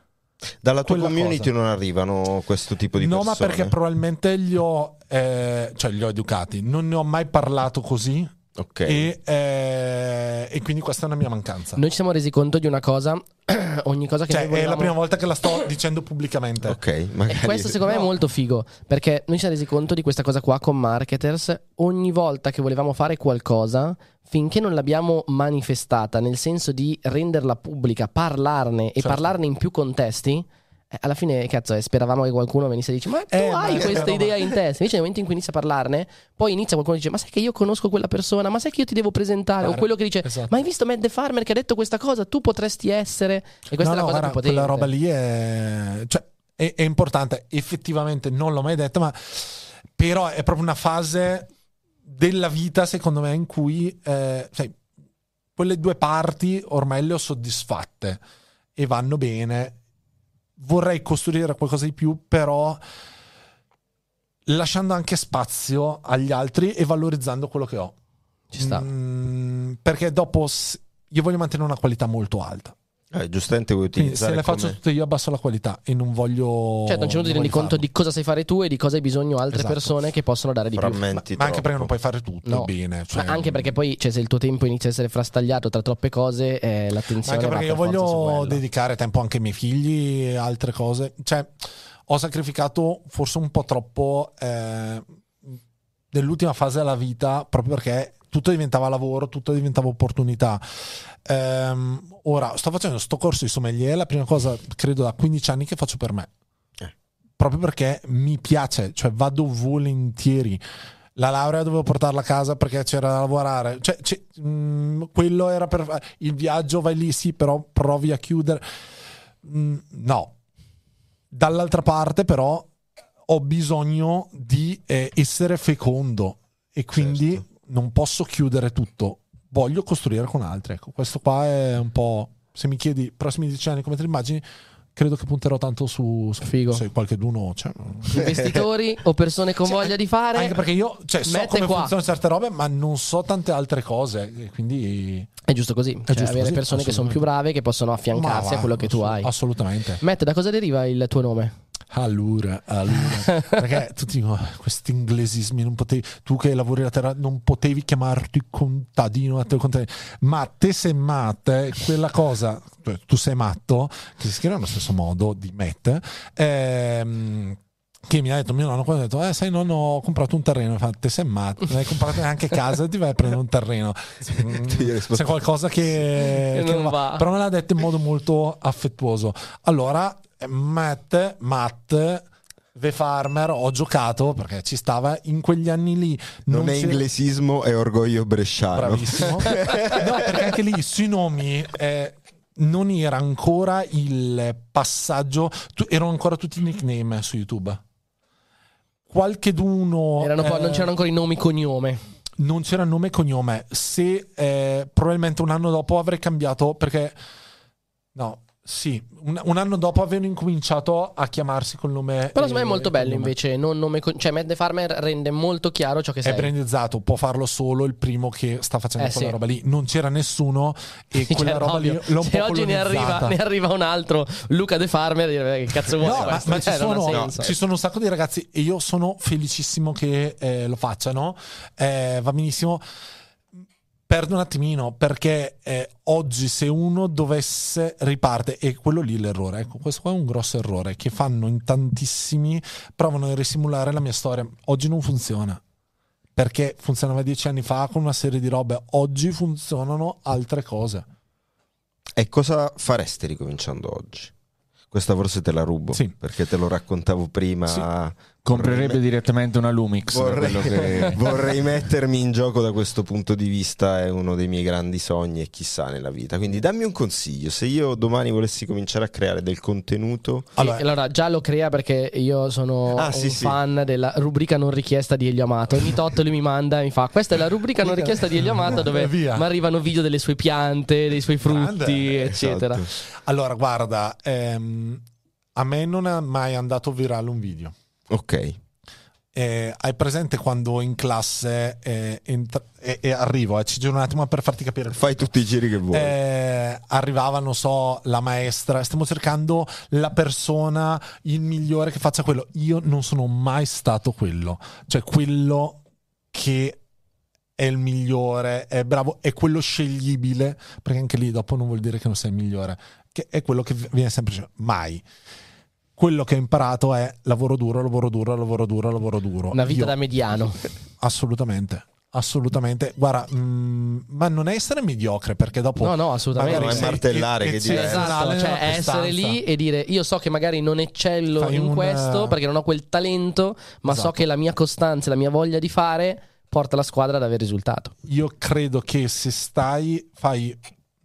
Dalla tua community cosa. non arrivano questo tipo di no, persone. ma perché probabilmente li ho, eh, cioè li ho educati. Non ne ho mai parlato così. Ok. E, eh, e quindi questa è una mia mancanza. Noi ci siamo resi conto di una cosa, ogni cosa che cioè, noi è la volevamo... prima volta che la sto dicendo pubblicamente. ok, magari... E questo secondo me è molto figo, perché noi ci siamo resi conto di questa cosa qua con marketers, ogni volta che volevamo fare qualcosa, finché non l'abbiamo manifestata, nel senso di renderla pubblica, parlarne e Certo. parlarne in più contesti, alla fine, cazzo, eh, speravamo che qualcuno venisse e dice: Ma tu Eh, ma hai è questa idea ma- in testa? Invece, nel momento in cui inizia a parlarne, poi inizia qualcuno che dice: Ma sai che io conosco quella persona? Ma sai che io ti devo presentare? O Chiaro. quello che dice: Esatto. Ma hai visto Matt the Farmer che ha detto questa cosa? Tu potresti essere. E questa no, è la no, cosa guarda, più potente. quella roba lì è, cioè, è, è importante. Effettivamente non l'ho mai detto, ma però è proprio una fase della vita, secondo me, in cui eh, sai, quelle due parti ormai le ho soddisfatte e vanno bene. Vorrei costruire qualcosa di più, però lasciando anche spazio agli altri e valorizzando quello che ho. Ci sta. Mm, perché dopo io voglio mantenere una qualità molto alta. Eh, giustamente vuoi Quindi se utilizzare le faccio come- tutte io abbasso la qualità e non voglio... Cioè, un certo punto ti non rendi conto farlo. di cosa sai fare tu e di cosa hai bisogno altre Esatto. persone che possono dare di più. frammenti Ma anche perché non puoi fare tutto No. bene. cioè- Ma anche perché poi, cioè, se il tuo tempo inizia a essere frastagliato tra troppe cose, eh, Ma l'attenzione anche va perché io per su voglio dedicare tempo anche ai miei figli e altre cose. Cioè, ho sacrificato forse un po' troppo eh, nell'ultima fase della vita proprio perché tutto diventava lavoro, tutto diventava opportunità. Ehm, ora sto facendo sto corso di sommelier, la prima cosa credo da 15 anni che faccio per me. Eh. Proprio perché mi piace, cioè vado volentieri. La laurea dovevo portarla a casa perché c'era da lavorare. Cioè, c'è- mm, quello era per il viaggio, vai lì, sì, però provi a chiudere. Mm, no. Dall'altra parte, però, ho bisogno di eh, essere fecondo e quindi Certo. non posso chiudere tutto. Voglio costruire con altri. Ecco, questo qua è un po'. Se mi chiedi i prossimi dieci anni come te li immagini, credo che punterò tanto su, su Figo. se qualche d'uno. Cioè, Investitori o persone con Sì, voglia di fare. anche perché io cioè, so come qua. funzionano certe robe, ma non so tante altre cose. Quindi È giusto così. Cioè, giusto avere così, persone che sono più brave che possono affiancarsi Ma a quello che tu hai. Assolutamente. Matt, da cosa deriva il tuo nome? Allora, allora. perché tutti oh, questi inglesismi non potevi, tu che lavori la terra non potevi chiamarti contadino, ma te sei Matt, eh, quella cosa, tu sei matto, che si scrive allo stesso modo di Matt, ehm, che mi ha detto mio nonno quando ha detto eh sai nonno ho comprato un terreno te sei matto hai comprato neanche casa ti vai a prendere un terreno c'è qualcosa che, Che che non va. va. però me l'ha detto in modo molto affettuoso allora Matt Matt The Farmer ho giocato perché ci stava in quegli anni lì Non, è c'era- inglesismo, è orgoglio bresciano. Bravissimo. no, perché anche lì sui nomi eh, non era ancora il passaggio, tu- erano ancora tutti i nickname su YouTube. Qualche d'uno eh, non c'erano ancora i nomi cognome. non c'era nome e cognome. Se eh, probabilmente un anno dopo avrei cambiato perché no, sì, un, un anno dopo avevano incominciato a chiamarsi col nome. Però secondo me è eh, molto bello invece. Non nome cioè, the Farmer rende molto chiaro ciò che È sei. brandizzato, può farlo solo il primo che sta facendo Eh, quella sì. roba lì. Non c'era nessuno e Sì, quella cioè, roba ovvio. lì l'ho Se oggi ne arriva, ne arriva un altro, Luca The Farmer, dire, che cazzo vuoi No, ma, ma ci, non ha sono, senso. ci sono un sacco di ragazzi e io sono felicissimo che eh, lo facciano. Eh, va benissimo. Perdo un attimino perché eh, oggi se uno dovesse riparte, e quello lì è l'errore, ecco, questo qua è un grosso errore che fanno in tantissimi, provano a risimulare la mia storia. Oggi non funziona. Perché funzionava dieci anni fa con una serie di robe, oggi funzionano altre cose. E cosa faresti ricominciando oggi? Questa forse te la rubo, Sì. perché te lo raccontavo prima. Sì. Comprerebbe direttamente una Lumix. Vorrei, che... vorrei mettermi in gioco da questo punto di vista, è uno dei miei grandi sogni e chissà nella vita. Quindi dammi un consiglio, se io domani volessi cominciare a creare del contenuto, Sì, Allora- allora, già lo crea perché io sono Ah, un sì, sì. fan della rubrica non richiesta di Elio Amato. Ogni tot lui mi manda e mi fa: Questa è la rubrica non richiesta di Elio Amato dove mi arrivano video delle sue piante, dei suoi frutti, Grande, eccetera. Esatto. Allora, guarda, ehm, a me non è mai andato virale un video. Ok, Eh, hai presente quando in classe eh, entra- e, e arrivo, eh, ci giro un attimo per farti capire. fai tutti i giri che vuoi. Eh, arrivava, non so, la maestra, stiamo cercando la persona, il migliore che faccia quello. Io non sono mai stato quello, cioè quello che è il migliore, è bravo, è quello sceglibile, perché anche lì dopo non vuol dire che non sei il migliore, che è quello che viene sempre mai. Quello che ho imparato è lavoro duro, lavoro duro, lavoro duro, lavoro duro. Una vita Io- da mediano. Assolutamente, assolutamente. Guarda, mm, ma non è essere mediocre, perché dopo... No, no, assolutamente. Magari sei martellare, che eccezionale diverso. Esatto, cioè essere lì e dire io so che magari non eccello Fai in un, questo eh, perché non ho quel talento, ma so Esatto. che la mia costanza e la mia voglia di fare porta la squadra ad avere risultato. io credo che se stai, fai.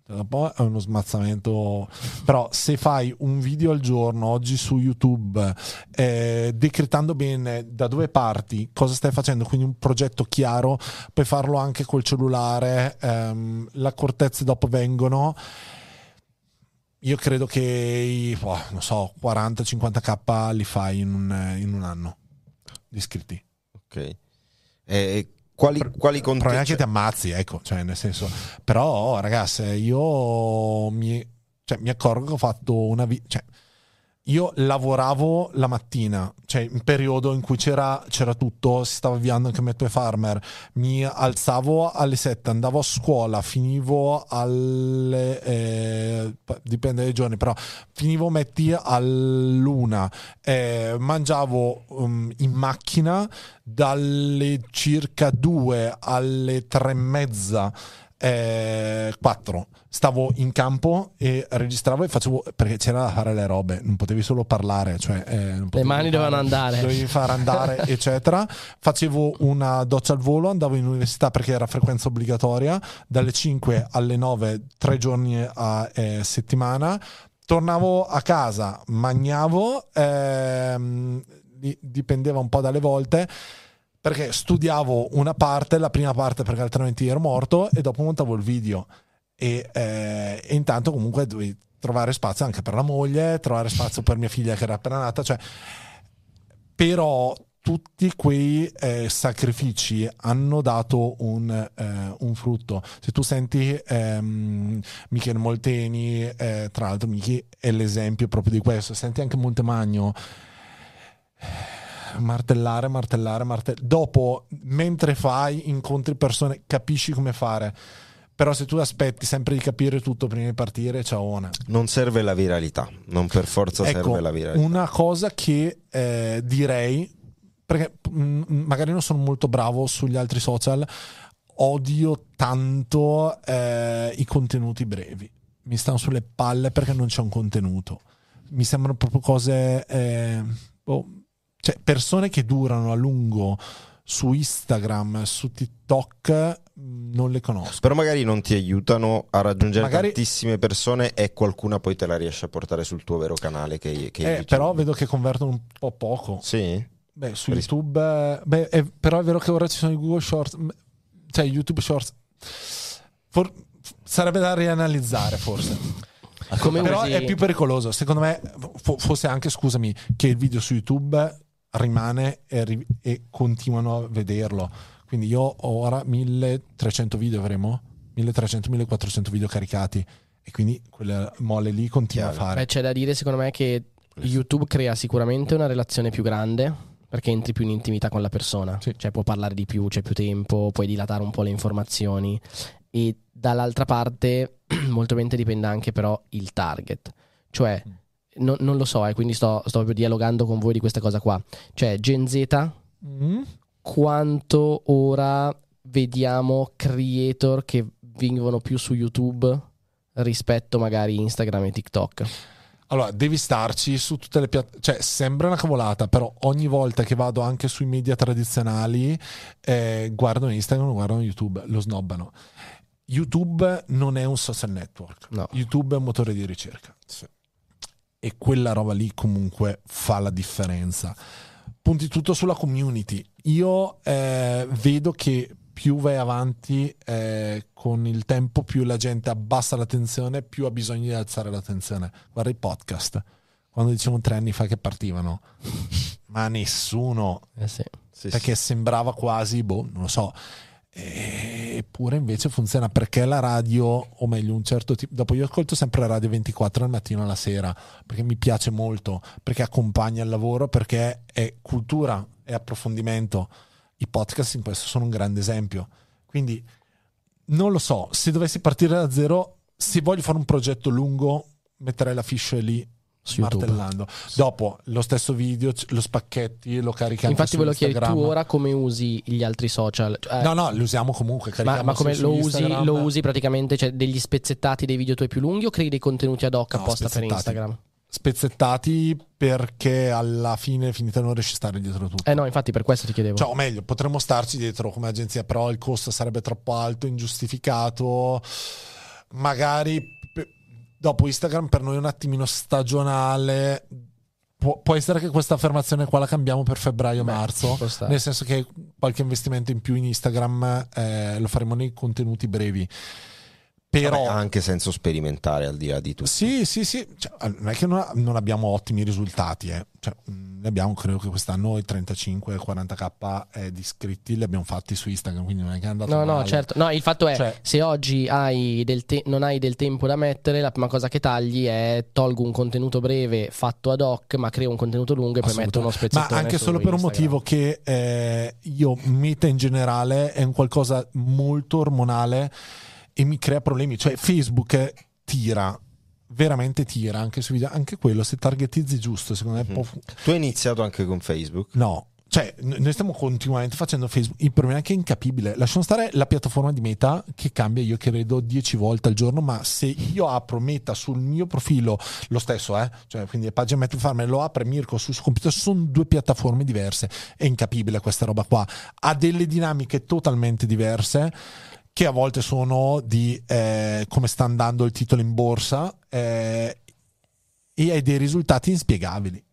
Un po' è uno smazzamento, però se fai un video al giorno oggi su YouTube, eh, decretando bene da dove parti, cosa stai facendo, quindi un progetto chiaro, puoi farlo anche col cellulare, ehm, le accortezze dopo vengono. Io credo che i, boh, non so, 40-50k li fai in un, in un anno di iscritti. Ok. E quali, quali Però neanche contenuti? ti ammazzi, ecco, cioè nel senso. Però, ragazzi, io mi, cioè, mi accorgo che ho fatto una vita. Cioè, io lavoravo la mattina, cioè in periodo in cui c'era, c'era tutto, si stava avviando anche Metro Farmer. Mi alzavo alle 7, andavo a scuola, finivo alle. eh, dipende dai giorni, però finivo metti all'una, eh, mangiavo um, in macchina dalle circa 2 alle 3 e mezza. Eh, 4 stavo in campo e registravo e facevo perché c'era da fare le robe non potevi solo parlare cioè, eh, potevi mani dovevano andare. dovevi far andare eccetera. Facevo una doccia al volo andavo in università perché era frequenza obbligatoria. Dalle 5 alle 9 tre giorni a eh, settimana. Tornavo a casa magnavo ehm, di- dipendeva un po' dalle volte perché studiavo una parte, la prima parte perché altrimenti ero morto e dopo montavo il video. E, eh, e intanto comunque dovevi trovare spazio anche per la moglie, trovare spazio per mia figlia che era appena nata, cioè però tutti quei eh, sacrifici hanno dato un, eh, un frutto. Se tu senti ehm, Michele Molteni, eh, tra l'altro Michi è l'esempio proprio di questo, senti anche Montemagno, martellare, martellare, martellare. Dopo, mentre fai, incontri persone, capisci come fare. Però se tu aspetti sempre di capire tutto prima di partire, ciao. Non serve la viralità, non per forza Ecco, serve la viralità. una cosa che eh, direi, perché mm, magari non sono molto bravo sugli altri social, odio tanto eh, i contenuti brevi. Mi stanno sulle palle perché non c'è un contenuto. Mi sembrano proprio cose... eh, boh, cioè persone che durano a lungo su Instagram, su TikTok, mh, non le conosco. Però magari non ti aiutano a raggiungere Magari- tantissime persone e qualcuna poi te la riesce a portare sul tuo vero canale che, che Eh, però vedo che convertono un po' poco. Sì? Beh, su Ris- YouTube, eh, beh, è- però è vero che ora ci sono i Google Shorts, cioè YouTube Shorts. For- sarebbe da rianalizzare forse. Come però usi- è più pericoloso. Secondo me, fo- fosse anche, scusami, che il video su YouTube rimane e, ri- e continuano a vederlo. Quindi io ho ora 1300 video, avremo 1300-1400 video caricati. E quindi quella mole lì continua a Chiaro. fare. Beh, c'è da dire secondo me che YouTube crea sicuramente una relazione più grande perché entri più in intimità con la persona, Sì. cioè può parlare di più, c'è più tempo, puoi dilatare un po' le informazioni e dall'altra parte molto bene dipende anche però il target, cioè no- non lo so, eh, quindi sto, sto proprio dialogando con voi di questa cosa qua, cioè Gen Z Mm? quanto ora vediamo creator che vengono più su YouTube rispetto magari Instagram e TikTok. Allora, devi starci su tutte le piattaforme. Cioè, sembra una cavolata, però ogni volta che vado anche sui media tradizionali, eh, guardano Instagram, guardano YouTube, lo snobbano. YouTube non è un social network. No. YouTube è un motore di ricerca. E quella roba lì comunque fa la differenza. Punti tutto sulla community. Io eh, vedo che più vai avanti eh, con il tempo, più la gente abbassa l'attenzione, più ha bisogno di alzare l'attenzione. Guarda i podcast. Quando dicevamo tre anni fa che partivano, ma nessuno, Eh sì. Sì, perché sembrava quasi, boh, non lo so. Eppure invece funziona perché la radio, o meglio, un certo tipo. Dopo io ascolto sempre radio 24 al mattino e alla sera perché mi piace molto, perché accompagna il lavoro, perché è cultura, è approfondimento. I podcast in questo sono un grande esempio. Quindi non lo so, se dovessi partire da zero, se voglio fare un progetto lungo, metterei la fish lì. Martellando. Dopo lo stesso video, lo spacchetti, lo carichi anche Infatti ve lo chiedi tu ora come usi gli altri social. Cioè, No, no, li usiamo comunque. ma, ma come lo usi, lo usi praticamente cioè, degli spezzettati dei video tuoi più lunghi o crei dei contenuti ad hoc No, apposta per. Instagram? spezzettati perché alla fine finita non riesci a stare dietro tutto. Eh no, infatti per questo ti chiedevo. Cioè, o meglio, potremmo starci dietro come agenzia, però il costo sarebbe troppo alto, ingiustificato. Magari dopo Instagram per noi è un attimino stagionale. Può, può essere che questa affermazione qua la cambiamo per febbraio-marzo. Nel senso che qualche investimento in più in Instagram eh, lo faremo nei contenuti brevi. Però Vabbè, anche senso sperimentare al di là di tutto. sì, sì, sì. Cioè, non è che non, non abbiamo ottimi risultati. Eh. Cioè, mh, ne abbiamo, credo che quest'anno i 35-40k eh, di iscritti li abbiamo fatti su Instagram, quindi non è che è andato No, no, male. certo. No, il fatto è, Cioè- se oggi hai del te- non hai del tempo da mettere, la prima cosa che tagli è tolgo un contenuto breve fatto ad hoc, ma creo un contenuto lungo e poi metto uno spezzettone Ma anche solo per un Instagram. motivo che eh, io, meta in generale, è un qualcosa molto ormonale e mi crea problemi. Cioè, Facebook tira, veramente tira anche su video. Anche quello, se targetizzi giusto, secondo me Mhm. può, Tu hai iniziato anche con Facebook? No, cioè noi stiamo continuamente facendo Facebook. Il problema è che è incapibile. Lasciamo stare la piattaforma di Meta che cambia, io credo, 10 volte al giorno. Ma se io apro Meta sul mio profilo, lo stesso, eh? Cioè, quindi le pagine Meta Farm lo apre Mirko sul suo computer, sono due piattaforme diverse. È incapibile questa roba qua. Ha delle dinamiche totalmente diverse. Che a volte sono di eh, come sta andando il titolo in borsa eh, e hai dei risultati inspiegabili.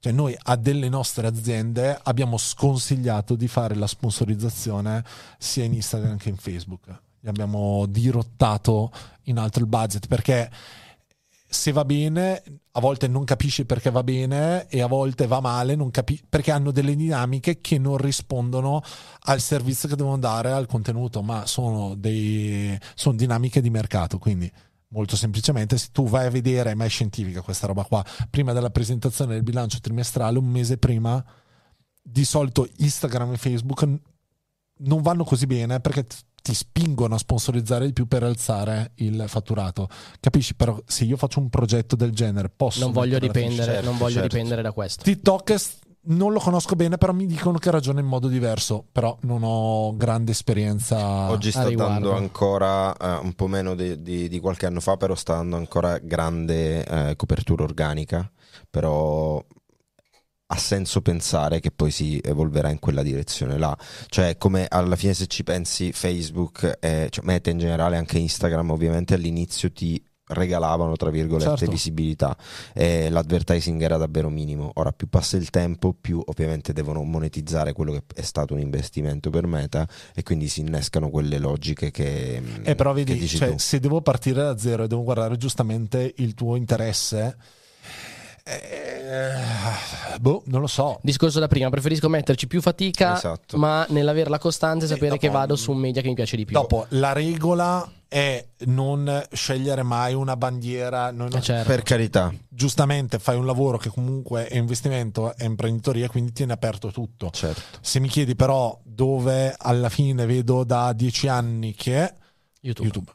Cioè noi a delle nostre aziende abbiamo sconsigliato di fare la sponsorizzazione sia in Instagram che in Facebook. Gli abbiamo dirottato in alto il budget perché se va bene a volte non capisci perché va bene e a volte va male capi- perché hanno delle dinamiche che non rispondono al servizio che devono dare al contenuto ma sono, dei, sono dinamiche di mercato quindi molto semplicemente se tu vai a vedere ma è scientifica questa roba qua prima della presentazione del bilancio trimestrale un mese prima di solito Instagram e Facebook non vanno così bene perché ti spingono a sponsorizzare di più per alzare il fatturato capisci però se io faccio un progetto del genere posso Non voglio dipendere, certo, non voglio certo. dipendere da questo. TikTok è non lo conosco bene, però mi dicono che ragiona in modo diverso. Però non ho grande esperienza. Oggi sta dando ancora eh, un po' meno di, di- di qualche anno fa, però sta dando ancora grande eh, copertura organica. Però ha senso pensare che poi si evolverà in quella direzione là. Cioè, come alla fine, se ci pensi, Facebook, e, cioè Meta in generale, anche Instagram, ovviamente all'inizio ti regalavano tra virgolette Certo. visibilità e l'advertising era davvero minimo ora più passa il tempo più ovviamente devono monetizzare quello che è stato un investimento per Meta e quindi si innescano quelle logiche che, Eh, però che vedi, dici cioè, se devo partire da zero e devo guardare giustamente il tuo interesse, eh, boh, non lo so. Discorso da prima, preferisco metterci più fatica, Esatto. ma nell'avere la costanza e sapere dopo- che vado su un media che mi piace di più. Dopo, la regola è non scegliere mai una bandiera. Non- Eh, certo. per carità Giustamente fai un lavoro che comunque è investimento, è imprenditoria, quindi tieni aperto tutto. certo Se mi chiedi però dove alla fine vedo da dieci anni che è YouTube. YouTube.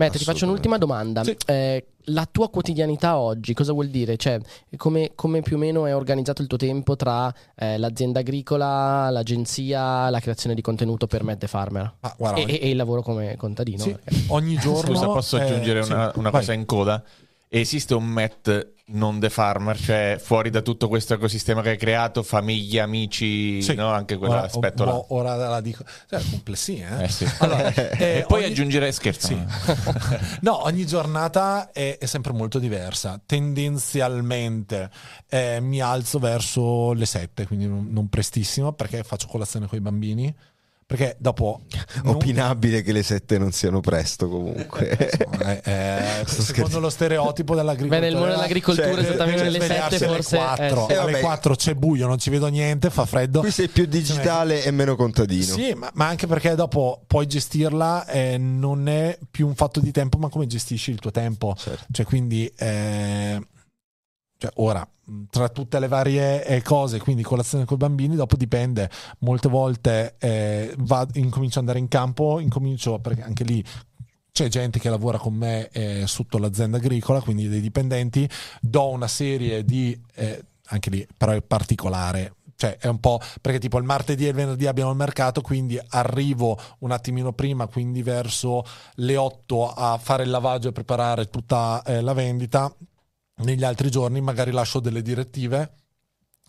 Matt, ti faccio un'ultima domanda. Sì. Eh, la tua quotidianità oggi cosa vuol dire? Cioè, come, come più o meno è organizzato il tuo tempo tra eh, l'azienda agricola, l'agenzia, la creazione di contenuto per Matt e Farmer? Ma guarda, E, ogni, e- il lavoro come contadino? sì, perché- ogni giorno. Scusa, posso eh, aggiungere sì, una, una vai. cosa in coda? Esiste un Matt non the farmer, cioè fuori da tutto questo ecosistema che hai creato, famiglia, amici, Sì. no? anche Ora, quell'aspetto là. o- ora la dico. Cioè, complessia, eh? Eh sì. Allora, eh, e poi ogni- aggiungere scherzo. Sì. no, ogni giornata è, è sempre molto diversa. Tendenzialmente eh, mi alzo verso le 7, quindi non prestissimo perché faccio colazione con i bambini. Perché dopo. non- opinabile che le sette non siano presto comunque eh, eh, Sto secondo lo stereotipo dell'agricoltura. Beh, nel mondo dell'agricoltura, Cioè, esattamente deve nelle svegliarsi 7 alle forse... 4. eh, sì. Eh, alle vabbè. 4 c'è buio, non ci vedo niente, fa freddo. qui sei più digitale e meno contadino Sì, ma, ma anche perché dopo puoi gestirla, eh, non è più un fatto di tempo, ma come gestisci il tuo tempo. Certo. Cioè, quindi eh, cioè ora tra tutte le varie eh, cose, quindi colazione con i bambini, dopo dipende, molte volte eh, va- incomincio ad andare in campo, incomincio perché anche lì c'è gente che lavora con me eh, sotto l'azienda agricola, quindi dei dipendenti, do una serie di, eh, anche lì però è particolare, cioè è un po' perché tipo il martedì e il venerdì abbiamo il mercato, quindi arrivo un attimino prima, quindi verso le 8 a fare il lavaggio e preparare tutta eh, la vendita. Negli altri giorni magari lascio delle direttive.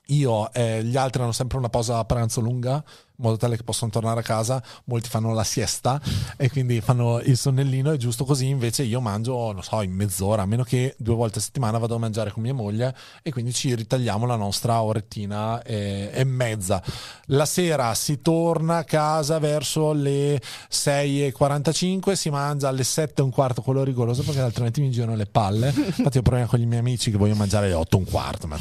Io e gli altri hanno sempre una pausa a pranzo lunga, modo tale che possono tornare a casa. Molti fanno la siesta e quindi fanno il sonnellino. È giusto così. Invece io mangio, non so, in mezz'ora, a meno che due volte a settimana vado a mangiare con mia moglie e quindi ci ritagliamo la nostra orettina e, e mezza. La sera si torna a casa verso le 6.45, si mangia alle 7 e un quarto quello rigoroso perché altrimenti mi girano le palle. Infatti ho problema con i miei amici che voglio mangiare alle 8 e un quarto, ma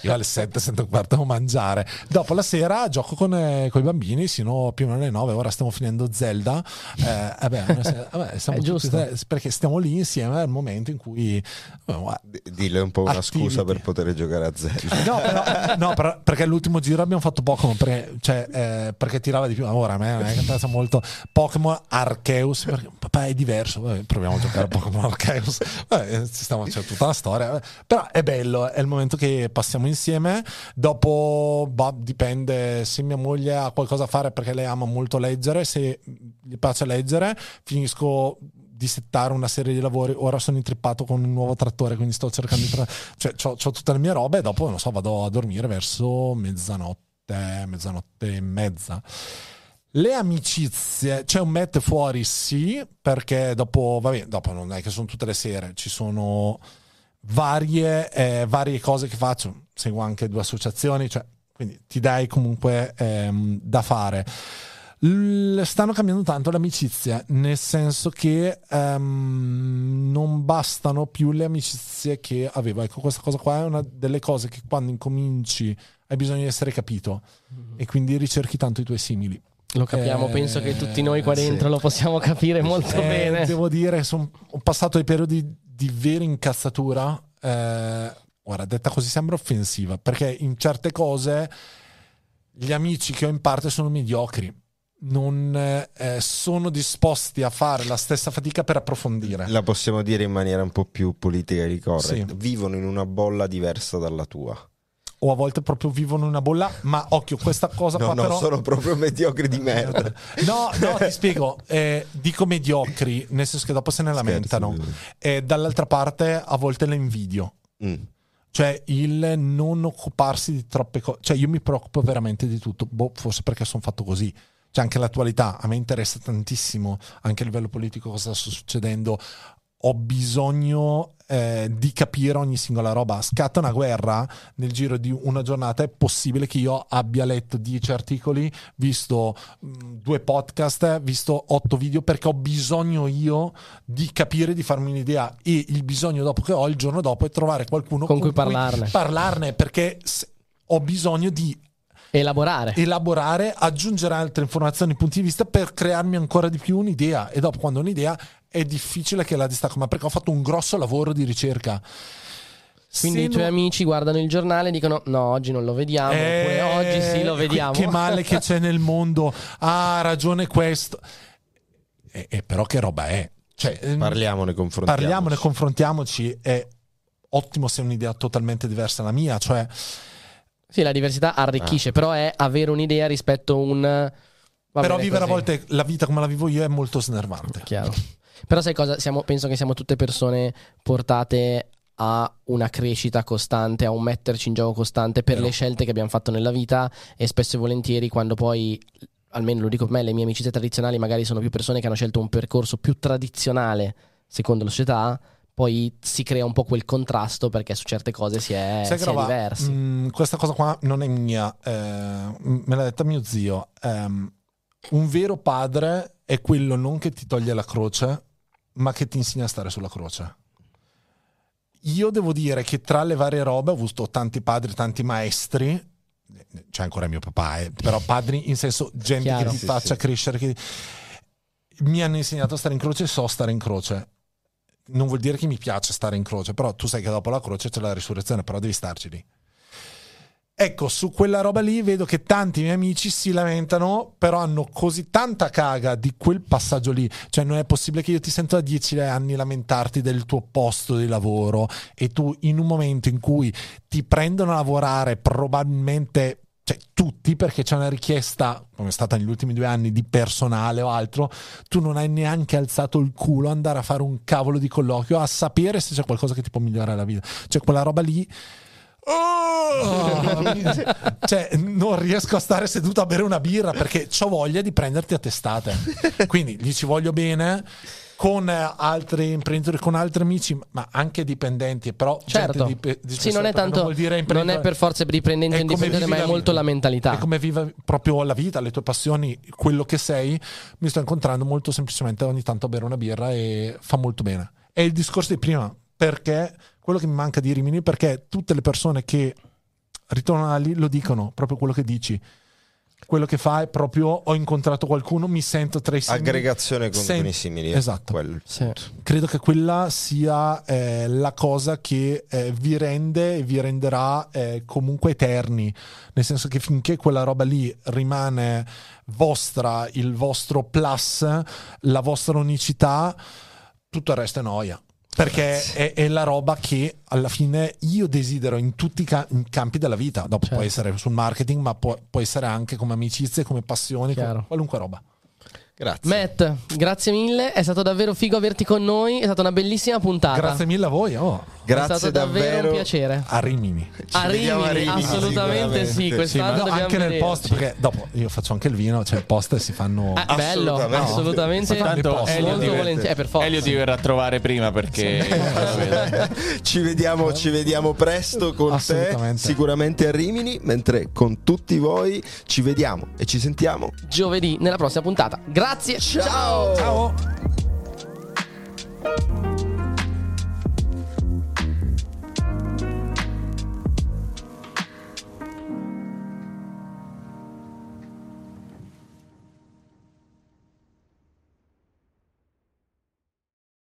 io alle 7, 7 e un quarto devo mangiare. Dopo la sera gioco con, eh, con i bambini sino più o meno alle 9, ora stiamo finendo Zelda. Eh, vabbè, vabbè, siamo tutti giusto. tre- perché stiamo lì insieme al momento in cui... eh, Dille un po' una Activity. scusa per poter giocare a Zelda. No, però, no, però- perché l'ultimo giro abbiamo fatto Pokémon perché, cioè, eh, perché tirava di più. Ora a me non è che piace molto Pokémon Arceus perché papà è diverso. Vabbè, proviamo a giocare a Pokémon Arceus. Vabbè, ci stiamo, c'è tutta la storia. Però è bello, è il momento che passiamo insieme. Dopo bah, dipende se mia moglie qualcosa a fare perché lei ama molto leggere. Se gli piace leggere, finisco di settare una serie di lavori. Ora sono intrippato con un nuovo trattore, quindi sto cercando di. Tra- cioè, ho tutte le mie robe e dopo, non so, vado a dormire verso mezzanotte, mezzanotte e mezza. Le amicizie, c'è un met fuori, sì, perché dopo, vabbè, dopo non è che sono tutte le sere, ci sono varie, eh, varie cose che faccio. Seguo anche due associazioni, cioè, quindi ti dai comunque ehm, da fare. L- stanno cambiando tanto le amicizie, nel senso che ehm, non bastano più le amicizie che avevo. Ecco, questa cosa qua è una delle cose che quando incominci hai bisogno di essere capito e quindi ricerchi tanto i tuoi simili. Lo capiamo, Eh, penso che tutti noi qua sì. dentro lo possiamo capire molto Eh, bene. Devo dire, son- ho passato dei periodi di vera incazzatura. eh, ora, detta così sembra offensiva, perché in certe cose gli amici che ho in parte sono mediocri. Non eh, sono disposti a fare la stessa fatica per approfondire. La possiamo dire in maniera un po' più politica e corretta. Sì. Vivono in una bolla diversa dalla tua. O a volte proprio vivono in una bolla, ma occhio, questa cosa No, qua no, però... sono proprio mediocri di merda. No, no, ti spiego. Eh, dico mediocri, nel senso che dopo se ne lamentano. E dall'altra parte a volte le invidio. Mm. Cioè il non occuparsi di troppe cose. Cioè io mi preoccupo veramente di tutto. Boh, forse perché sono fatto così. Cioè anche l'attualità. A me interessa tantissimo anche a livello politico cosa sta succedendo. Ho bisogno eh, di capire ogni singola roba. Scatta una guerra nel giro di una giornata. È possibile che io abbia letto 10 articoli, visto mh, due podcast, visto 8 video, perché ho bisogno io di capire, di farmi un'idea. E il bisogno dopo che ho il giorno dopo è trovare qualcuno Con cui parlarne. parlarne perché ho bisogno di Elaborare. elaborare, aggiungere altre informazioni, punti di vista per crearmi ancora di più un'idea. E dopo, quando ho un'idea, è difficile che la distacco, ma perché ho fatto un grosso lavoro di ricerca. Quindi Se i tuoi non- amici guardano il giornale e dicono: No, oggi non lo vediamo. oppure, Eh, oggi sì, lo vediamo. Che male che c'è nel mondo. Ah, ha ragione questo. E, e però che roba è? Cioè, ehm, Parliamone, confrontiamoci. parliamone, confrontiamoci. È ottimo se è un'idea totalmente diversa dalla mia. Cioè, Sì, la diversità arricchisce, Ah. però è avere un'idea rispetto a un. va però vivere a così. volte la vita come la vivo io è molto snervante. Chiaro. Però sai cosa? Siamo- penso che siamo tutte persone portate a una crescita costante, a un metterci in gioco costante per Vero. le scelte che abbiamo fatto nella vita e spesso e volentieri quando poi, almeno lo dico per me, le mie amicizie tradizionali magari sono più persone che hanno scelto un percorso più tradizionale secondo la società, poi si crea un po' quel contrasto perché su certe cose si è, si è diversi. Mm, questa cosa qua non è mia, eh, me l'ha detta mio zio. Ehm, un vero padre è quello non che ti toglie la croce, ma che ti insegna a stare sulla croce. Io devo dire che tra le varie robe ho avuto tanti padri, tanti maestri. C'è ancora mio papà, eh, però padri in senso gente Chiaro. che ti Sì, faccia sì. crescere. Che... Mi hanno insegnato a stare in croce e so stare in croce. non vuol dire che mi piace stare in croce, però tu sai che dopo la croce c'è la risurrezione, però devi starci lì. Ecco, su quella roba lì vedo che tanti miei amici si lamentano, però hanno così tanta caga di quel passaggio lì. Cioè, non è possibile che io ti sento da dieci anni lamentarti del tuo posto di lavoro e tu in un momento in cui ti prendono a lavorare probabilmente cioè tutti perché c'è una richiesta come è stata negli ultimi due anni di personale o altro tu non hai neanche alzato il culo a andare a fare un cavolo di colloquio a sapere se c'è qualcosa che ti può migliorare la vita cioè quella roba lì Oh, cioè, non riesco a stare seduto a bere una birra perché ho voglia di prenderti a testate. Quindi gli ci voglio bene con altri imprenditori, con altri amici, ma anche dipendenti. Però certo, di, di sì, non è tanto, non, non, è per forza dipendente indipendente, ma è molto la mentalità. È come vive proprio la vita, le tue passioni, quello che sei. Mi sto incontrando molto semplicemente ogni tanto a bere una birra e fa molto bene. È il discorso di prima, perché quello che mi manca di Rimini perché tutte le persone che ritornano lì lo dicono, proprio quello che dici. Quello che fa è proprio ho incontrato qualcuno, mi sento tra i simili. Aggregazione con, Sen- simili. Esatto. Sì. Credo che quella sia eh, la cosa che eh, vi rende e vi renderà eh, comunque eterni. Nel senso che finché quella roba lì rimane vostra, il vostro plus, la vostra unicità, tutto il resto è noia. Perché è, è, la roba che alla fine io desidero in tutti i ca- campi della vita. Dopo certo. può essere sul marketing, ma può, può, essere anche come amicizie, come passioni, come qualunque roba. Grazie. Matt, grazie mille, è stato davvero figo averti con noi, è stata una bellissima puntata. Grazie mille a voi. Oh. Grazie è stato davvero, davvero un piacere. A Rimini. A Rimini, a Rimini, assolutamente sì, quest'anno sì, no, anche nel post, perché dopo io faccio anche il vino, cioè il post si fanno... Ah, bello, assolutamente. assolutamente. Tanto Elio volentieri, eh, per forza. Elio ti verrà a trovare prima perché... ci, vediamo, ci vediamo presto con te, sicuramente a Rimini, mentre con tutti voi ci vediamo e ci sentiamo giovedì nella prossima puntata. Grazie. Ciao. Ciao.